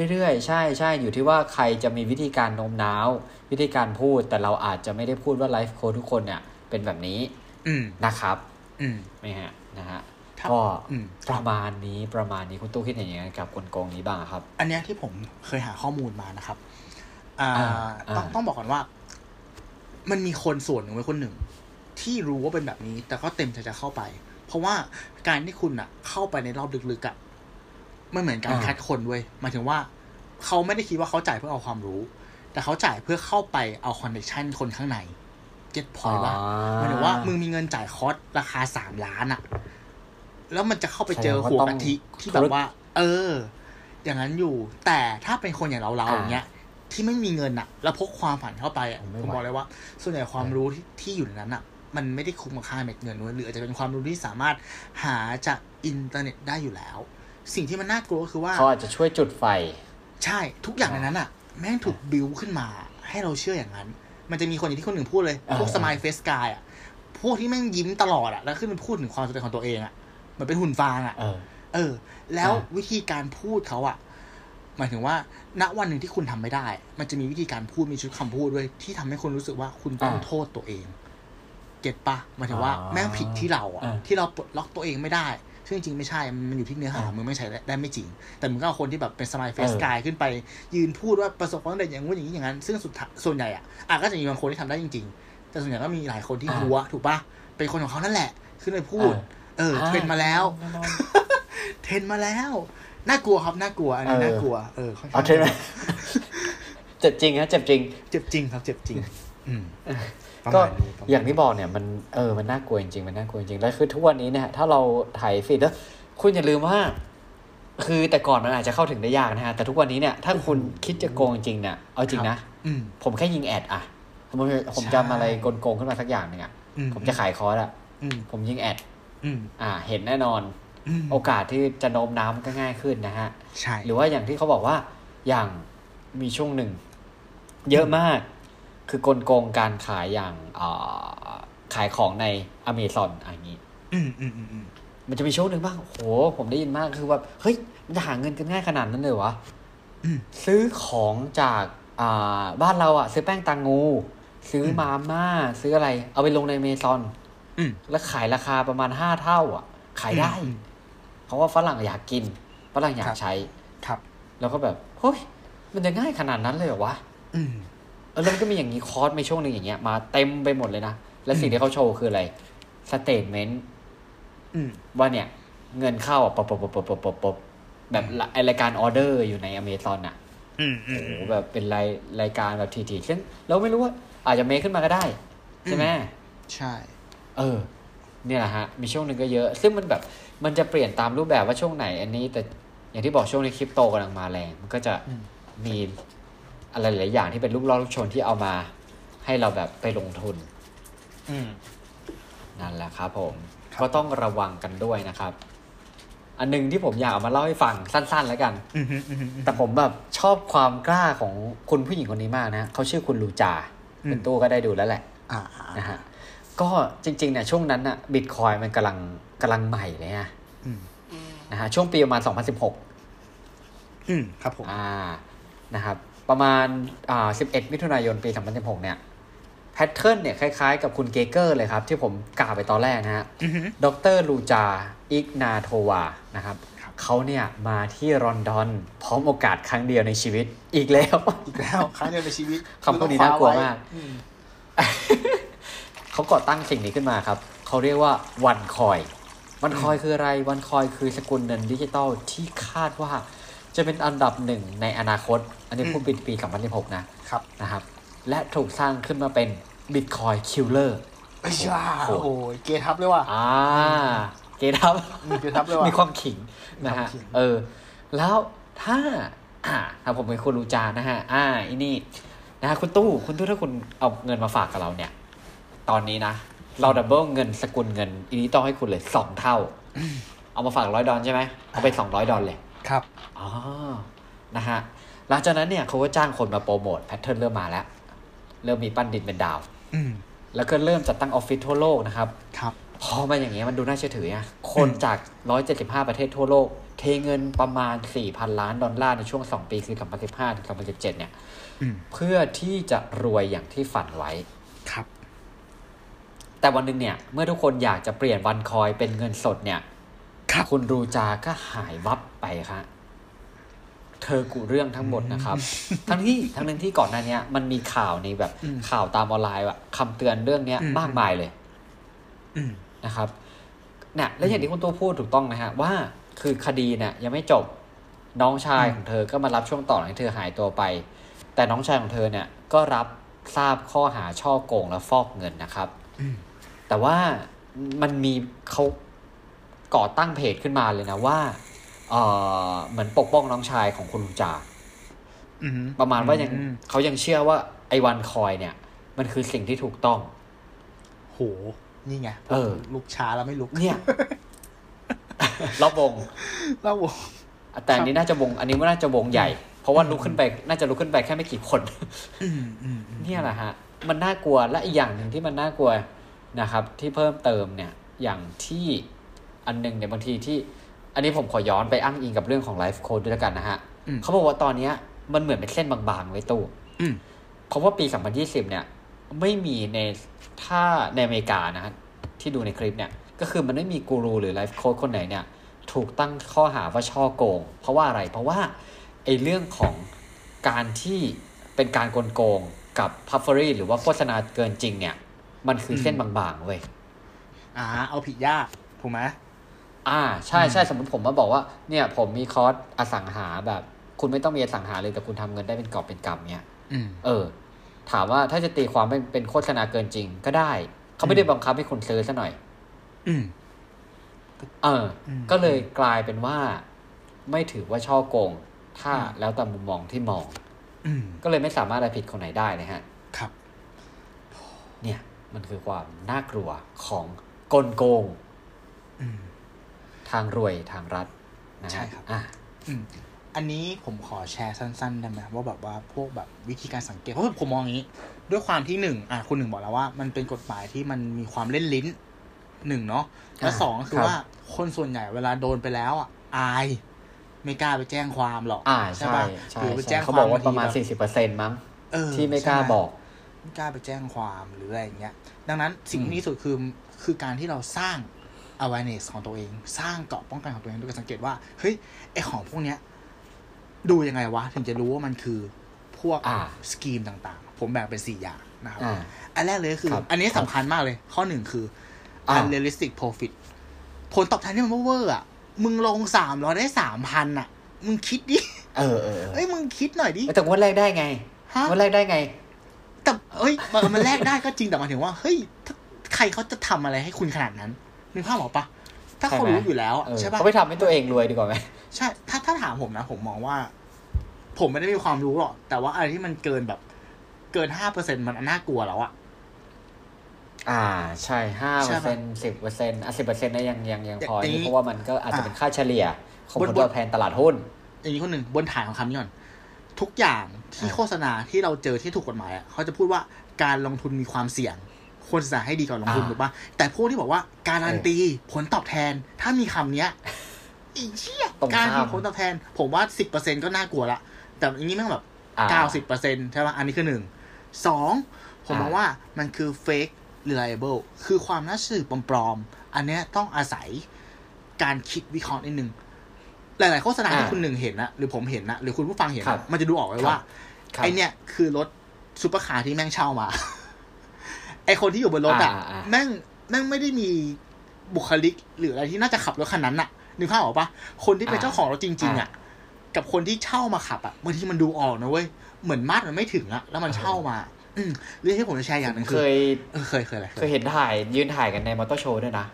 เรื่อยๆ ใช่ใช่อยู่ที่ว่าใครจะมีวิธีการโน้มน้าว วิธีการพูดแต่เราอาจจะไม่ได้พูดว่าไลฟ์โค้ดทุกคนเนี่ย เป็นแบบนี้ อืมนะครับ อืมไม่ฮะนะฮะครับก็อืมประมาณนี้ประมาณนี้คุณตู้คิดเห็นยังไงกับกลโกงนี้บ้างครับ อันเนี้ยที่ผมเคยหาข้อมูลมานะครับอ่าอ่าต้องอ่าต้องบอกก่อนว่า มันมีคนส่วนหนึ่งไว้คนหนึ่ง ที่รู้ว่าเป็นแบบนี้ แต่ก็เต็มใจจะเข้าไป เพราะว่าการที่คุณอะเข้าไปในรอบลึกๆอะ มันเหมือนการคัดคนเว้ยหมายถึงว่าเขาไม่ได้คิดว่าเขาจ่ายเพื่อเอาความรู้ แต่เขาจ่ายเพื่อเข้าไปเอาคอนเนคชันคนข้างในเก็ตพอยว่าหมายถึงว่ามึงมีเงินจ่ายคอร์สราคาสามล้านอะแล้วมันจะเข้าไปเจอหัวกะทิที่แบบว่า เออ อย่างนั้นอยู่ แต่ถ้าเป็นคนอย่างเราเราอย่างเงี้ยที่ไม่มีเงินอะแล้วพกความฝันเข้าไปอะผมไม่ผมไหวบอกเลยว่า ส่วนใหญ่ความรู้ที่ที่อยู่ในนั้นอะมันไม่ได้คุ้มกับค่าเม็ดเงินด้วยหรืออาจจะเป็นความรู้ที่สามารถหาจากอินเทอร์เน็ตได้อยู่แล้ว สิ่งที่มันน่ากลัวก็คือว่าเขาอาจจะช่วยจุดไฟ ใช่ทุกอย่างในนั้นอะแม่งถูกบิวขึ้นมา ให้เราเชื่ออย่างนั้น มันจะมีคนอย่างที่คนหนึ่งพูดเลย พวกอ่า smile face guy อะพวกที่แม่งยิ้มตลอดอะแล้วขึ้นมาพูดถึงความสำเร็จของตัวเองอะเหมันเป็นหุ่นฟางอะเออเออ แล้วอ่าวิธีการพูดเขาอะหมายถึงว่า ณวันหนึ่งที่คุณทำไม่ได้ มันจะมีวิธีการพูดมีชุดคำพูดด้วย ที่ทำให้คุณรู้สึกว่าคุณต้องโทษตัวเอง เก็ตปะหมายถึงว่าแม่งผิดที่เราอะอ่าที่เราปลดล็อกตัวเองไม่ได้ ซึ่งจริงๆไม่ใช่ มันอยู่ที่เนื้อหาอ่ามึมึงไม่ใช้ได้ไม่จริง แต่มึงก็เอาคนที่แบบเป็นสมายเฟสเออกายขึ้นไป ยืนพูดว่าประสบความสำเร็จอย่างงู้นอย่างนี้อย่างนั้น ซึ่งสุดท้ายส่วนใหญ่อะอะก็จะมีบางคนที่ทำได้จริง ๆ แต่ส่วนใหญ่ก็มีหลายคนที่หัวถูกปะเป็นคนของเขานั่นแหละ ขึ้นไปพูด เออ เทรนมาแล้วน่นอนเทรนมาแล้ว น่ากลัวครับน่ากลัว อันนี้เออน่ากลัว เออค่อนเอาข้างเทรนไหมเจ็บจริงฮะเจ็บจริง เจ็บจริงครับ เจ็บจริง อืมประ ก็มาณนี้ประมณอย่างที่บอกเนี่ยมันเออมันน่ากลัวจริงๆมันน่ากลัวจริงๆแล้วคือทุกวันนี้เนี่ยถ้าเราถ่ายฟีดแล้วคุณอย่าลืมว่า คือแต่ก่อนมันอาจจะเข้าถึงได้ยากนะฮะแต่ทุกวันนี้เนี่ยถ้าคุณคิดจะโกงจริงเนี่ยเอาจริงนะอืมผมแค่ยิงแอดอะผมผมใช่จำอะไรโกงๆขึ้นมาสักอย่างหนึ่งอะอืผมจะขายคอร์สอะอืมผมยิงแอดอืมอ่า เห็นแน่นอนอืมโอกาสที่จะโน้มน้ำก็ง่ายขึ้นนะฮะ ใช่ หรือว่าอย่างที่เขาบอกว่า อย่างมีช่วงหนึ่ง เยอะมาก คือกลโกงการขายอย่างเอ่อขายของในอเมซอนอย่างนี้อืมอืมอืมอืมมันจะมีช่วงหนึ่งบ้างโห ผมได้ยินมากคือแบบเฮ้ย มันจะหาเงินกันง่ายขนาดนั้นเลยวะอืมซื้อของจากอ่าบ้านเราอะซื้อแป้งตางูซื้ออมมาม่า ซื้ออะไร เอาไปลงในเมซอนอืมแล้วขายราคาประมาณห้าเท่าอะขายได้อืมเพราะว่าฝรั่งอยากกินฝรั่งอยาคกรับใช้ ครับ แล้วก็แบบเฮ้ยมันจะง่ายขนาดนั้นเลยเหรอวะอืมเออ แล้วมันก็มีอย่างนี้คอร์สในช่วงหนึ่งอย่างเงี้ยมาเต็มไปหมดเลยนะ และสิ่งอืมที่เขาโชว์คืออะไร statement อืมว่าเนี่ย เงินเข้าอะปบปบปบปบปบปบแบบละไอรายการออเดอร์อยู่ในอเมซอนอะอืมอืโอ้มโหแบบเป็นรายรายการแบบทีๆซึ่งเราไม่รู้ว่า อาจจะ make ขึ้นมาก็ได้ ใช่ไหมใช่ เออ เนี่ยแหละฮะ มีช่วงหนึ่งก็เยอะ ซึ่งมันแบบมันจะเปลี่ยนตามรูปแบบว่าช่วงไหน อันนี้แต่อย่างที่บอกช่วงนี้คริปโตกำลังมาแรง มันก็จะอืมมี อะไรหลายๆอย่างที่เป็นลูกล่อลูกชนที่เอามา ให้เราแบบไปลงทุนอืมนั่นแหละครับผมครับก็ต้องระวังกันด้วยนะครับ อันหนึงที่ผมอยากเอามาเล่าให้ฟังสั้น ๆ แล้วกันอืมอืมอืมอืมแต่ผมแบบชอบความกล้าของคุณผู้หญิงคนนี้มากนะเขาชื่อคุณลูจาอืมเป็นตู้ก็ได้ดูแล้วแหละอ่าอ่านะฮะก็จริงๆเนี่ยช่วงนั้นน่ะบิตคอยมันกำลังกำลังใหม่เลยนะอืมนะฮะช่วงปีประมาณ 2016 อืมครับผมอ่านะครับ ประมาณอ่า11 มิถุนายนปี 2016 เนี่ยแพทเทิร์นเนี่ยคล้ายๆกับคุณเกเกอร์เลยครับ ที่ผมกล่าวไปตอนแรกนะฮะอือฮึดรลูจาอิกนาโทวานะครับครับเขาเนี่ยมาที่ลอนดอน พร้อมโอกาสครั้งเดียวในชีวิต อีกแล้ว อีกแล้วครั้งเดียวในชีวิตคำพูดนี้น่ากลัวมากอืมเขาก่อตั้งสิ่งนี้ขึ้นมาครับ เขาเรียกว่า OneCoin OneCoin คืออะไร OneCoin คือสกุลเงินดิจิตอลที่คาดว่า จะเป็นอันดับหนึ่งในอนาคต อันนี้พูดปีปี 2016 นะครับนะครับ และถูกสร้างขึ้นมาเป็น Bitcoin killer ไอ้ยาโอ้โหโอ้ยเกทับเลยว่ะอ่าเกทับอืมเกทับเลยว่ะมีความขิงนะฮะมีความขิงเออ แล้วถ้าอ่าถ้าผมเป็นคุณ Ruja นะฮะ อ่าอีนี่นะฮะคุณตู้คุณตู้ถ้าคุณเอาเงินมาฝากกับเราเนี่ย ตอนนี้นะ เรา double เงินสกุลเงินอีนี้ต้องให้คุณเลยสองเท่า เอามาฝากร้อยดอลใช่ไหมเอาไปสองร้อยดอลเลย ครับอ๋อนะฮะหลังจากนั้นเนี่ยเขาก็จ้างคนมาโปรโมท pattern เริ่มมาแล้ว เริ่มมีปั้นดินเป็นดาวอืมแล้วก็เริ่มจัดตั้งออฟฟิศทั่วโลกนะครับครับพอมาอย่างเงี้ยมันดูน่าเชื่อถือไงคนจาก 175 ประเทศทั่วโลก เทเงินประมาณ 4,000 ล้านดอลลาร์ในช่วง 2 ปีคือ 2015 ถึง 2017 เนี่ยอืมเพื่อที่จะรวยอย่างที่ฝันไว้ครับ แต่วันหนึ่งเนี่ย เมื่อทุกคนอยากจะเปลี่ยนวันคอยเป็นเงินสดเนี่ย ครับคุณรูจาก็หายวับไปครับเธอกุเรื่องทั้งหมดนะครับ ทั้งที่ทั้งนั้นที่ก่อนหน้าเนี้ยมันมีข่าวในแบบอืมข่าวตามออนไลน์อะคำเตือนเรื่องเนี้ยอืมมากมายเลยอืมนะครับเนี่ยและอย่างที่คุณตัวพูดถูกต้องนะฮะว่าคือคดีเนี่ยยังไม่จบน้องชายอืมของเธอก็มารับช่วงต่อหลังที่เธอหายตัวไป แต่น้องชายของเธอเนี่ยก็รับทราบข้อหาช่อโกงและฟอกเงินนะครับอืมแต่ว่ามันมีเขา ก่อตั้งเพจขึ้นมาเลยนะว่าเออเหมือนปกป้องน้องชายของคุณลุงจาอืมประมาณว่ายังอืมเขายังเชื่อว่าไอ้วันคอยเนี่ย มันคือสิ่งที่ถูกต้อง โห นี่ไงเออลุกช้าแล้วไม่ลุกเนี่ยรอบวงเล่าแต่อันนี้น่าจะวง อันนี้ว่าน่าจะวงใหญ่ เพราะว่าลุกขึ้นไป น่าจะลุกขึ้นไปแค่ไม่กี่คนอืมอืมอืมเนี่ยแหละฮะ มันน่ากลัวและอีกอย่างหนึ่งที่มันน่ากลัวนะครับ ที่เพิ่มเติมเนี่ย อย่างที่ อันหนึงเนี่ยบางทีที่ อันนี้ผมขอย้อนไปอ้างอิงกับเรื่องของ life coach ด้วยแล้วกันนะฮะอืมเขาบอกว่าตอนเนี้ยมันเหมือนเป็นเส้นบางๆเว้ยตู้อืมเพราะว่าปี 2020 เนี่ย ไม่มีในถ้าในอเมริกานะฮะที่ดูในคลิปเนี่ย ก็คือมันไม่มีกูรูหรือ life coach คนไหนเนี่ย ถูกตั้งข้อหาว่าฉ้อโกง เพราะว่าอะไรเพราะว่าไอ้เรื่องของการที่เป็นการกลโกงกับ puffery หรือว่าโฆษณาเกินจริงเนี่ย มันคือเส้นบางๆเว้ยอ่า เอาผิดยาก ถูกไหม อ่าใช่ใช่สมมติผมมาบอกว่าเนี่ยผมมีคอร์สอสังหาแบบ คุณไม่ต้องมีอสังหาเลยแต่คุณทำเงินได้เป็นกอบเป็นกำเนี่ยอืมเออ ถามว่าถ้าจะตีความเป็นเป็นโฆษณาเกินจริงก็ได้ เขาไม่ได้บังคับให้คนซื้อซะหน่อย อืมเอออืมก็เลยกลายเป็นว่า ไม่ถือว่าช่อโกง ถ้าอืมแล้วแต่มุมมองที่มองอืมก็เลยไม่สามารถอะไรผิดคนไหนได้นะฮะ ครับ เนี่ย มันคือความน่ากลัวของกลโกง อืม ทางรวยทางรัฐนะฮะใช่ครับอะอืมอันนี้ผมขอแชร์สั้นๆได้ไหมว่าแบบว่าพวกแบบวิธีการสังเกตเพราะผมมองอย่างนี้ ด้วยความที่หนึ่งอะคุณหนึ่งบอกแล้วว่า มันเป็นกฎหมายที่มันมีความเล่นลิ้นหนึ่งเนาะและสองก็คือว่าคนส่วนใหญ่เวลาโดนไปแล้วอะอายไม่กล้าไปแจ้งความหรอกอ่าใช่ปะใช่หรือไปใช่แจ้งเขาบอกว่าบงปทีระมาณแบบสี่สิบเปอร์เซ็นต์มั้งเออที่ไม่กล้าใช่หบอกไม่กล้าไปแจ้งความหรืออะไรอย่างเงี้ย ดังนั้นสิ่งอืมที่ดีที่สุดคือคือการที่เราสร้าง awareness ของตัวเอง สร้างเกราะป้องกันของตัวเองด้วยการสังเกตว่า เฮ้ย ไอของพวกเนี้ย ดูยังไงวะ ถึงจะรู้ว่ามันคือพวกอ่าสกีมต่างๆ ผมแบ่งเป็นสี่อย่างนะครับอ่าอันแรกเลยก็คือครับอันนี้สำคัญมากเลย ข้อหนึ่งคืออ่า unrealistic profit ผลตอบแทนที่มันเวอร์ๆอะ มึงลงสามร้อยได้สามพันอะ มึงคิดดิ เออเออเออเอ้ย มึงคิดหน่อยดิ แต่งวันแรกได้ไงฮะวันแรกได้ไง แต่เอ้ย มันมันแลกได้ก็จริงแต่หมายถึงว่า เฮ้ยถ้าใครเขาจะทำอะไรให้คุณขนาดนั้น นึกภาพออกปะถ้าเขาใช่ไหมรู้อยู่แล้วอะเออใช่ปะเขาไปทำให้ตัวเองรวยดีกว่าไหมใช่ถ้าถ้าถามผมนะ ผมมองว่า ผมไม่ได้มีความรู้หรอก แต่ว่าอะไรที่มันเกินแบบ เกินห้าเปอร์เซ็นมันน่ากลัวแล้วอะอ่าใช่ห้าใช่เปอร์ปะเซ็นต์สิบเปอร์เซ็นต์อะสิบเปอร์เซ็นต์นะยังยังยังพอแต่นี่นี้เพราะว่ามันก็อาจจะเป็นอะค่าเฉลี่ยของบผนลบนตอบแทนตลาดหุ้นอย่างนี้คนหนึ่งบนฐานของคำนี้ก่อนทุกอย่างที่อ่าโฆษณาที่เราเจอที่ถูกกฎหมายอะเขาจะพูดว่าการลงทุนมีความเสี่ยง ควรศึกษาให้ดีก่อนลงทุนถูกปะแต่พวกที่บอกว่าการันตีผลตอบแทนถ้ามีคำเนี้ยอีเชี่ยตรงการข้ามมีผลตอบแทน ผมว่าสิบเปอร์เซ็นก็น่ากลัวละแต่อันนี้แม่งแบบอ่าเก้าสิบเปอร์เซ็นต์ใช่ปะอันนี้คือหนึ่งสองผมมองอ่าว่ามันคือ fake reliable คือความน่าเชื่อถือปลอมๆ อันเนี้ยต้องอาศัยการคิดวิเคราะห์นิดนึง หลายๆโฆษณาที่อ่าคุณหนึ่งเห็นนะหรือผมเห็นนะหรือคุณผู้ฟังเห็นนะครับมันจะดูออกเลยว่าครับไอ้เนี่ยคือรถซูเปอร์คาร์ที่แม่งเช่ามา ไอ้คนที่อยู่บนรถอะอ่าอ่าแม่งแม่งไม่ได้มีบุคลิก หรืออะไรที่น่าจะขับรถคันนั้นน่ะนึกภาพออกปะคนที่เป็นอ่าเจ้าของรถจริง ๆ อะ กับคนที่เช่ามาขับอะบางทีมันดูออกนะเว้ยเหมือนมาตรมันไม่ถึงอะแล้วมันเช่ามาอืมเรื่องที่ผมจะแชร์อย่างหนึ่งเคคือยเออเคยเคยอะไรเคยเห็นถ่ายยืนถ่ายกันในมอเตอร์โชว์ด้วยนะ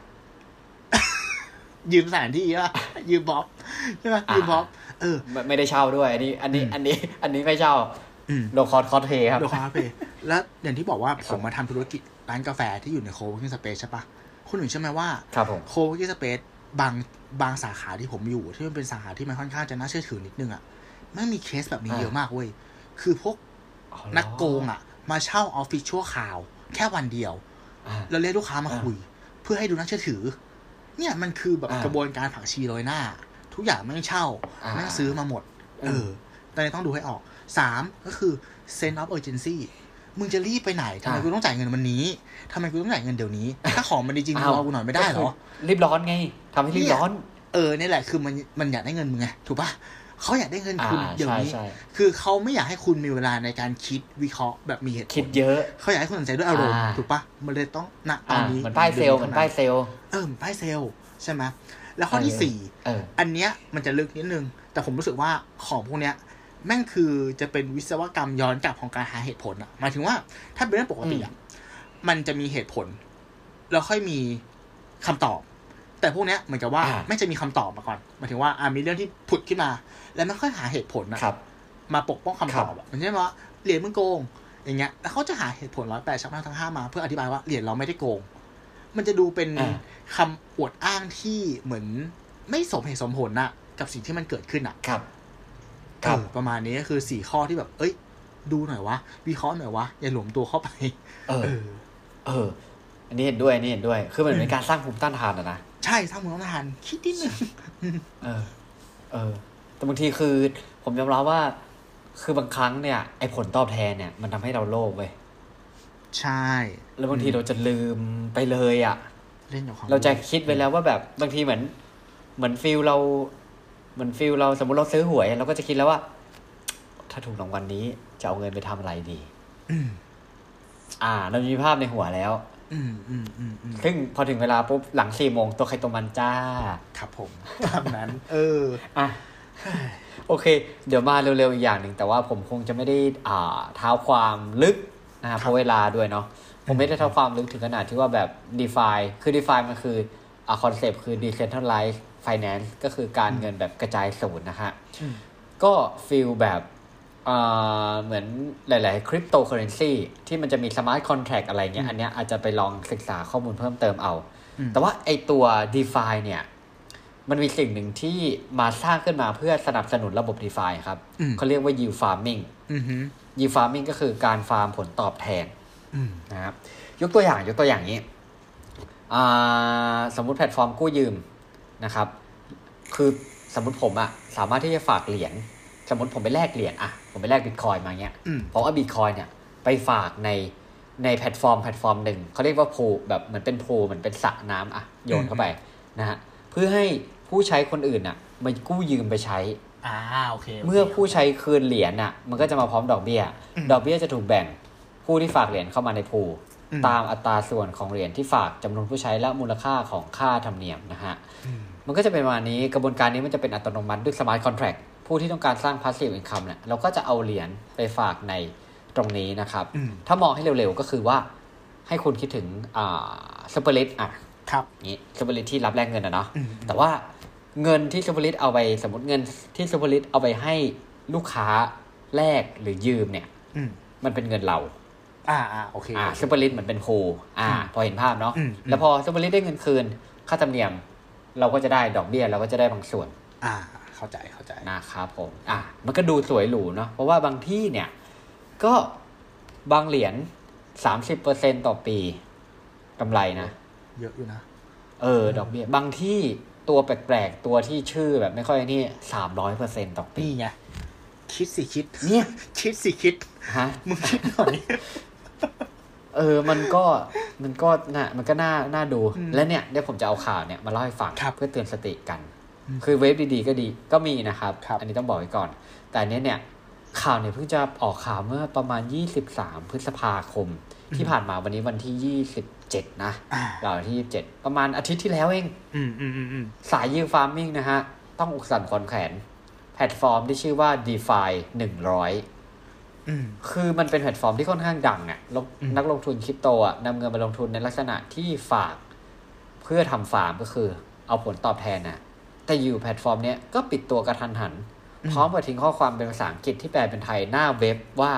ยืมสถานที่อะยืมบ๊อบใช่ไหมอ่ายืยืมบ๊อบเออไม่ไม่ได้เช่าด้วย อันนี้ อันนี้อืมอันนี้ อันนี้ไม่เช่าอืม โลคอร์คอสเพย์ครับโดยความเพย์แล้วอย่างที่บอกว่าผมมาทำธุรกิจร้านกาแฟที่อยู่ในโคเวกิ้งสเปซใช่ปะคุณหนึ่งใช่ไหมว่าครับผม co-working space บางบางสาขาที่ผมอยู่ ที่มันเป็นสาขาที่มันค่อนข้างจะน่าเชื่อถือนิดนึงอะแม่งมีเคสแบบนี้อ่าเยอะมากเว้ย คือพวกอ๋อเหรอนักโกงอะ มาเช่าออฟฟิศชั่วคราว แค่วันเดียวอ่าแล้วเรียกลูกค้ามาอ่าคุย เพื่อให้ดูน่าเชื่อถือ เนี่ยมันคือแบบอ่ากระบวนการผักชีโรยหน้า ทุกอย่างแม่งเช่าอ่าแม่งซื้อมาหมดอืมเออตอนนี้ต้องดูให้ออก สามก็คือ sense of urgency มึงจะรีบไปไหนทำไมกูต้องจ่ายเงินวันนี้ทำไมกูต้องจ่ายเงินเดี๋ยวนี้ ถ้าของมันดีจริงมึงรอกูหน่อยไม่ได้เหรอก็คืรีบร้อนไงทำให้รีบร้อน เออเนี่ยแหละคือมันมันอยากได้เงินมึงไงถูกปะเขาอยากได้เงินคุณอ่าเดี๋ยวนี้ใช่ใช่คือเขาไม่อยากให้คุณมีเวลาในการคิดวิเคราะห์แบบมีเหตุผคิดลเยอะ เขาอยากให้คุณตัดสินใจด้วยอารมณ์อ่าถูกปะมันเลยต้องณตออ่านนี้เหมือนป้ายเซลล์เหมือนป้ายเซลล์เออเหมือนป้ายเซลล์ใช่ไหมแล้วข้อที่เออสี่เอออันเนี้ยมันจะลึกนิดนึง แต่ผมรู้สึกว่าของพวกเนี้ย แม่งคือจะเป็นวิศวกรรมย้อนกลับของการหาเหตุผลอะหมายถึงว่า ถ้าเป็นเรื่องปกติอะมันจะมีเหตุผล แล้วค่อยมีคำตอบ แต่พวกเนี้ยเหมือนกับว่าอ่าไม่จะมีคำตอบมาก่อนหมายถึงว่าอ่ามีเรื่องที่ผุดขึ้นมา แล้วมันค่อยหาเหตุผลนะครับมาปกป้องคำตอบอะอย่างเช่นว่าเหรียญมึงโกง อย่างเงี้ยแล้วเขาจะหาเหตุผลร้อยแปดชักหน้าทั้งห้ามา เพื่ออธิบายว่าเหรียญเราไม่ได้โกง มันจะดูเป็นอ่าคำอวดอ้างที่เหมือนไม่สมเหตุสมผลน่ะกับสิ่งที่มันเกิดขึ้นอะครับครับเออ ประมาณนี้ก็คือสี่ข้อที่แบบ เอ้ย ดูหน่อยวะวิเคราะห์หน่อยวะอย่าหลวมตัวเข้าไป เออ เออเอออันนี้เห็นด้วยอันนี้เห็นด้วย คือมันเป็นการสร้างภูมิต้านทานอะนะใช่สร้างมูลค่าคิดนิดนึงเออ เออ แต่บางทีคือ ผมยอมรับว่า คือบางครั้งเนี่ยไอ้ผลตอบแทนเนี่ย มันทำให้เราโลภเว้ยใช่ แล้วบางทีเราจะลืมไปเลยอะ เล่นกับความเราจะคิดไว้แล้วว่าแบบบางทีเหมือน เหมือน feel เรา เหมือน feel เราสมมติเราซื้อหวยเราก็จะคิดแล้วว่า ถ้าถูกรางวัลนี้จะเอาเงินไปทำอะไรดีอืมอ่า เรามีภาพในหัวแล้วอืมอืมอืมอืมซึ่งพอถึงเวลาปุ๊บหลังสี่โมงตัวใครตัวมันจ้า ครับผมตามนั้น เออ อะ โอเค เดี๋ยวมาเร็วๆอีกอย่างหนึ่งแต่ว่าผมคงจะไม่ได้ อ่าเท้าความลึกนะครับเพราะเวลาด้วยเนาะผมไม่ได้เท้าความลึกถึงขนาดที่ว่าแบบ DeFi คือ DeFi มันคืออ่าคอนเซปต์คือ decentralized finance ก็คือการเงินแบบกระจายศูนย์นะฮะอืมก็ feel แบบอ่าเหมือนหลาย ๆ คริปโตเคอเรนซีที่มันจะมี smart contract อะไรเงี้ย อันเนี้ยอาจจะไปลองศึกษาข้อมูลเพิ่มเติมเอาอืมแต่ว่าไอตัว d e f i เนี่ย มันมีสิ่งหนึ่งที่มาสร้างขึ้นมาเพื่อสนับสนุนระบบ d e f i ครับอืมเขาเรียกว่า yield farming อืมฮึ yield farming ก็คือการฟาร์มผลตอบแทนอืมนะครับ ยกตัวอย่างยกตัวอย่างนี้อ่าสมมุติแพลตฟอร์มกู้ยืม นะครับ คือสมมติผมอะสามารถที่จะฝากเหรียญสมมติผมไปแลกเหรียญอะผมไปแลกบิตคอยมาเงี้ยอืมผมเอาบิตคอยเนี่ยไปฝากในในแพลตฟอร์มแพลตฟอร์มหนึ่งเขาเรียกว่าพูแบบเหมือนเป็นพูเหมือนเป็นสระน้ำอะโยนเข้าไปนะฮะเพื่อให้ผู้ใช้คนอื่นอะมากู้ยืมไปใช้อ่าโอเคโคเมื่อผู้ใช้คืนเหรียญน่ะมันก็จะมาพร้อมดอกเบี้ยอืมดอกเบี้ยจะถูกแบ่งผู้ที่ฝากเหรียญเข้ามาใน pool อืมตามอัตราส่วนของเหรียญที่ฝากจำนวนผู้ใช้และมูลค่าของค่าธรรมเนียมนะฮะอื มมันก็จะเป็นประมาณนี้กระบวนการนี้มันจะเป็นอัตโนมัติด้วย smart contract ผู้ที่ต้องการสร้าง passive income เนี่ยเราก็จะเอาเหรียญไปฝากในตรงนี้นะครับอืมถ้ามองให้เร็วๆก็คือว่า ให้คุณคิดถึงอ่า SuperRich อะครับนี้ SuperRich ที่รับแลกเงินนะเนาะอืมแต่ว่าเงินที่ SuperRich เอาไปสมมติเงินที่ SuperRich เอาไปให้ลูกค้าแลกหรือยืมเนี่ยอืมมันเป็นเงินเรา อ่าอ่าโอเคอ่า SuperRich เหมือนเป็นโคอ่าอืมพอเห็นภาพเนาะอืมแล้วพอ SuperRich ได้เงินคืนค่าธรรมเนียม เราก็จะได้ดอกเบี้ยเราก็จะได้บางส่วน อ่า เข้าใจเข้าใจนะครับผม อะมันก็ดูสวยหรูเนาะเพราะว่าบางที่เนี่ย ก็บางเหรียญสามสิบเปอร์เซ็นต่อปีกำไรนะ เยอะอยู่นะ เออ ดอกเบี้ยบางที่ตัวแปลกๆ ตัวที่ชื่อแบบไม่ค่อยนี่สามร้อยเปอร์เซ็นต่อปีนี่ไงคิดสิคิด เนี่ย คิดสิคิด ฮะ มึงคิดหน่อย เออ มันก็มันก็น่ะมันก็น่าน่าดูอืมและเนี่ยเดี๋ยวผมจะเอาข่าวเนี่ยมาเล่าให้ฟังครับเพื่อเตือนสติกันอืมคือเว็บดีๆก็ดีก็มีนะครับครับอันนี้ต้องบอกไว้ก่อน แต่อันเนี้ยเนี่ยข่าวเนี่ยเพิ่งจะออกข่าวเมื่อประมาณ 23 พฤษภาคม ที่ผ่านมาวันนี้วันที่ 27 นะอ่าเราที่ 27 ประมาณอาทิตย์ที่แล้วเองอืมอืมอืมอืมสาย yield farming นะฮะ ต้องอกสั่นขวัญแขวน แพลตฟอร์มที่ชื่อว่า DeFi 100อืม คือมันเป็นแพลตฟอร์มที่ค่อนข้างดังอะ่ะลงอืมนักลงทุนคริปโตอะนำเงินมาลงทุนในลักษณะที่ฝากเพื่อทำฟาร์มก็คือ เอาผลตอบแทนน่ะ แต่อยู่แพลตฟอร์มเนี้ยก็ปิดตัวกระทันหัน พร้อมกับทิ้งข้อความเป็นภาษาอังกฤษที่แปลเป็นไทยหน้าเว็บว่า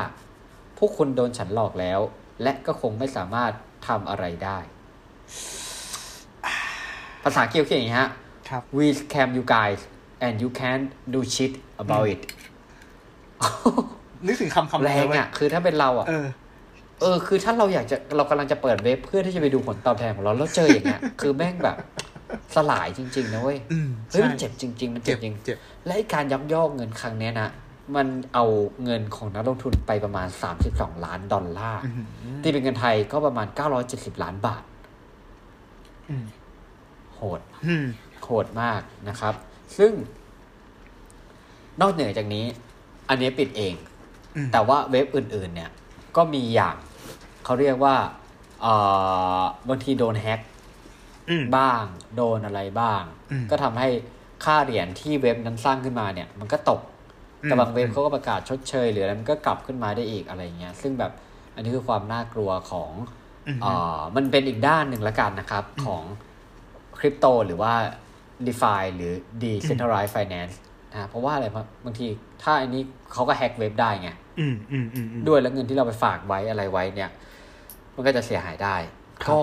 พวกคุณโดนฉันหลอกแล้ว และก็คงไม่สามารถทำอะไรได้ ภาษาอังกฤษเขียนอย่างนี้ฮะครับ we scam you guys and you can't do shit about it นึกถึงคำคำแรงนี้เว้ยอะคือถ้าเป็นเราอะ เออ เออ คือถ้าเราอยากจะเรากำลังจะเปิดเว็บเพื่อที่จะไปดูผลตอบแทนของเราแล้วเจออย่างเงี้ย คือแม่งแบบสลายจริง ๆ นะเว้ยอืมเฮ้ยใช่มันเจ็บจริง ๆ มันเจ็เจ็บบจริงเจ็บและไอ้การยักยอกเงินครั้งเนี้ยนะมันเอาเงินของนักลงทุนไปประมาณ 32 ล้านดอลลาร์อืมตีเป็นเงินไทยก็ประมาณ 970 ล้านบาทอืมโหดอืมโหดมากนะครับ ซึ่ง นอกเหนือจากนี้ อันนี้ปิดเองอืม แต่ว่าเว็บอื่นๆเนี่ยก็มีอย่างเขาเรียกว่าเอ่อบางทีโดนแฮ็กอืมบ้าง โดนอะไรบ้างอืมก็ทำให้ค่าเหรียญที่เว็บนั้นสร้างขึ้นมาเนี่ย มันก็ตก แต่บางเว็บเขาก็ประกาศชดเชยหรืออะไรมันก็กลับขึ้นมาได้อีกอะไรเงี้ย ซึ่งแบบอันนี้คือความน่ากลัวของอืมเอ่อมันเป็นอีกด้านหนึ่งละกันนะครับของคริปโตหรือว่า d e f i หรือ Decentralized Finance นะเพราะว่าอะไรเพราะบางทีถ้าอันนี้เขาก็แฮ็กเว็บได้ไงอืมอืมอืมอืมด้วยแล้วเงินที่เราไปฝากไว้อะไรไว้เนี่ย มันก็จะเสียหายได้ครับก็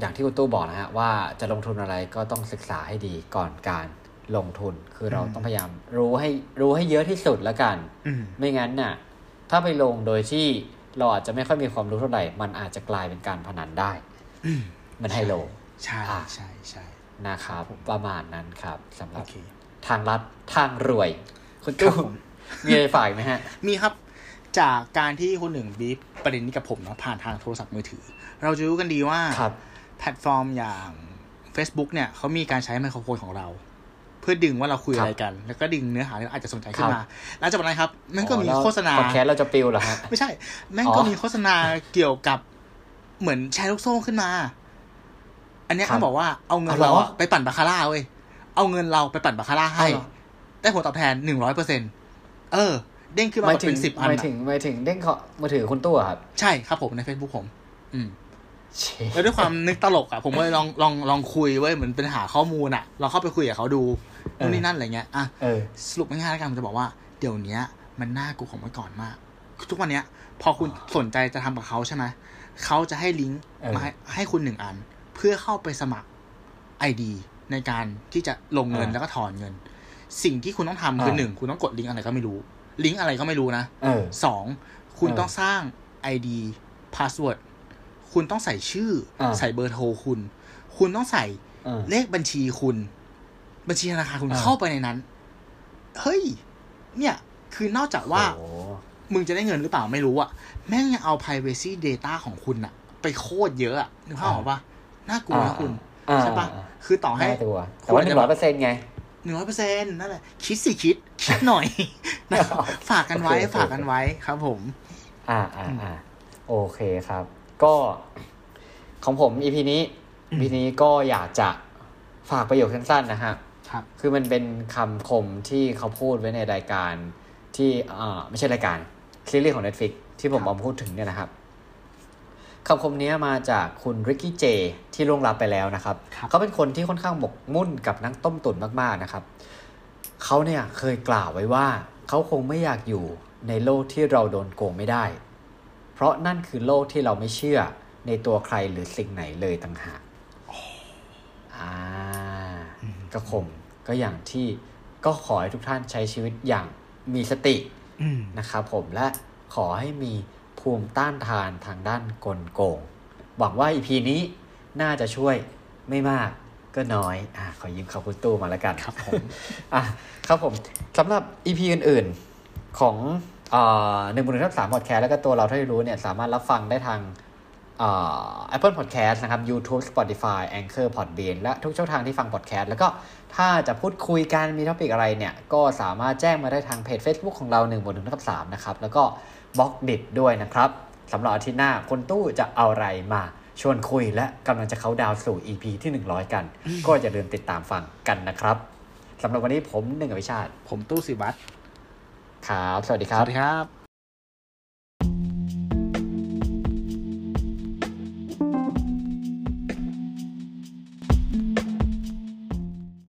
อย่างที่คุณตู้บอกนะฮะว่าจะลงทุนอะไรก็ต้องศึกษาให้ดีก่อนการลงทุน คือเราต้องพยายามรู้ให้รู้ให้เยอะที่สุดแล้วกันอืมไม่งั้นน่ะ ถ้าไปลงโดยที่เราอาจจะไม่ค่อยมีความรู้เท่าไหร่ มันอาจจะกลายเป็นการพนันได้อืมมันไฮโล ใช่อะใช่ใช่นะครับ ประมาณนั้นครับสำหโอรับเค ทางลัดทางรวย คุณครัตู้บผมมีอะไรฝากไหมฮะ มีครับจากการที่คนหนึ่งบีบประเด็นนี้กับผมเนาะผ่านทางโทรศัพท์มือถือ เราจะรู้กันดีว่าครับแพลตฟอร์มอย่าง Facebook เนี่ยเขามีการใช้ไมโครโฟนของเรา เพื่อดึงว่าเราคุยครับอะไรกัน แล้วก็ดึงเนื้อหาที่เราอาจจะสนใจขึ้นครัมาบหลังจากนั้นครับแม่งก็มีอ๋อแล้วโฆษณาพอดแคสต์เราจะปิวเหรอฮะไม่ใช่ แม่งอ๋อก็มีโฆษณาเกี่ยวกับเหมือนแชร์ลูกโซ่ขึ้นมา อันเนี้ยครับเขาบอกว่าเอาเงินเอาเหรอเราอะไปปั่นบาคาร่าเว้ย เอาเงินเราไปปั่นบาคาร่าให้เอาเหรอได้ผลตอบแทนหนึ่งร้อยเปอร์เซ็นเออ เด้งขึ้นมาหมายแบบถึงเป็นสิบอันหมายอะถึงหมายถึงเด้งเขามือถือคุณตู้อะครับ ใช่ครับผมใน Facebook ผม อืมเชแล้วด้วยความนึกตลกอะผมก็เลยลองลองลองคุยเว้ยเหมือนเป็นหาข้อมูลอะลองเข้าไปคุยกับเขาดูนู่นนี่นั่นอะไรเงี้ยอะเออสรุปง่ายๆแล้วกันผมจะบอกว่าเดี๋ยวเนี้ยมันน่ากลัวของเมื่อก่อนมากคือทุกวันเนี้ย พอคุณสนใจจะทำกับเขาใช่ไหมเขาจะให้ลิงก์เออมาให้ให้คุณหนึ่งอัน เพื่อเข้าไปสมัครไอดี ในการที่จะลงเงินอ่าแล้วก็ถอนเงิน สิ่งที่คุณต้องทำคืออ่าหนึ่งคุณต้องกดลิงก์อะไรก็ไม่รู้ ลิงก์อะไรก็ไม่รู้นะเออสองคุณเออต้องสร้าง ID Password คุณต้องใส่ชื่ออาใส่เบอร์โทรคุณ คุณต้องใส่เออเลขบัญชีคุณ บัญชีธนาคารคุณอ่าเข้าไปในนั้น เฮ้ย เนี่ย คือนอกจากว่าโอ้มึงจะได้เงินหรือเปล่าไม่รู้อะแม่งยังเอา privacy data ของคุณอะไปโคตรเยอะอะนึกภาพออกปะน่ากลัวนะคุณอ่า ใช่ปะอ่าคือต่อให้น่าตัวแต่ว่าหคุณนึ่อาจจะงร้อยเปอร์เซ็นต์ไงหนึ่งร้อยเปอร์เซ็นต์นั่นแหละ คิดสิคิด คิดหน่อยนะครับฝากกันไว้โอเคโอเคฝากกันไว้ครับผม อ่าอ่าอ่าโอเคครับ ก็ของผมอีพีนี้อืมอีพีนี้ก็อยากจะฝากประโยคสั้นๆนะฮะครับ คือมันเป็นคำคมที่เขาพูดไว้ในรายการที่อ่าไม่ใช่รายการซีรีส์ของ Netflix ที่ผมครับเอามาพูดถึงเนี่ยนะครับ คำคมนี้มาจากคุณริกกี้เจที่ล่วงลับไปแล้วนะครับครับ เขาเป็นคนที่ค่อนข้างหมกมุ่นกับนักต้มตุ๋นมาก ๆ นะครับ เขาเนี่ยเคยกล่าวไว้ว่าเขาคงไม่อยากอยู่ในโลกที่เราโดนโกงไม่ได้ เพราะนั่นคือโลกที่เราไม่เชื่อในตัวใครหรือสิ่งไหนเลยต่างหากอ่าก็คมก็อย่างที่ก็ขอให้ทุกท่านใช้ชีวิตอย่างมีสติอืมนะครับผมและขอให้มี ภูมิต้านทานทางด้านกลโกง หวังว่าอีพีนี้น่าจะช่วยไม่มากก็น้อยอ่าขอยืมคำคุณตู้มาแล้วกันครับผมอะครับผมสำหรับอีพีอื่นๆของหนึ่งบนหนึ่งทับสามพอดแคสต์แล้วก็ตัวเราเท่าที่รู้เนี่ยสามารถรับฟังได้ทางอ่า Apple Podcast นะครับ YouTube Spotify Anchor Podbean และทุกช่องทางที่ฟังพอดแคสต์แล้วก็ถ้าจะพูดคุยกันมี topic อะไรเนี่ย ก็สามารถแจ้งมาได้ทางเพจ Facebook ของเราหนึ่งบนหนึ่งทับสามนะครับ แล้วก็ Blockdit้วยนะครับสำหรับอาทิตย์หน้าคนตู้จะเอาอะไรมาชวนคุยและกำลังจะเขาดาวน์สู่ EP ที่ 100 กัน ก็อย่าลืมติดตามฟังกันนะครับสำหรับวันนี้ผมหนึ่งอวิชาติ ผมตู้สิวัตรครับ สวัสดีคสรับวัสดีครับ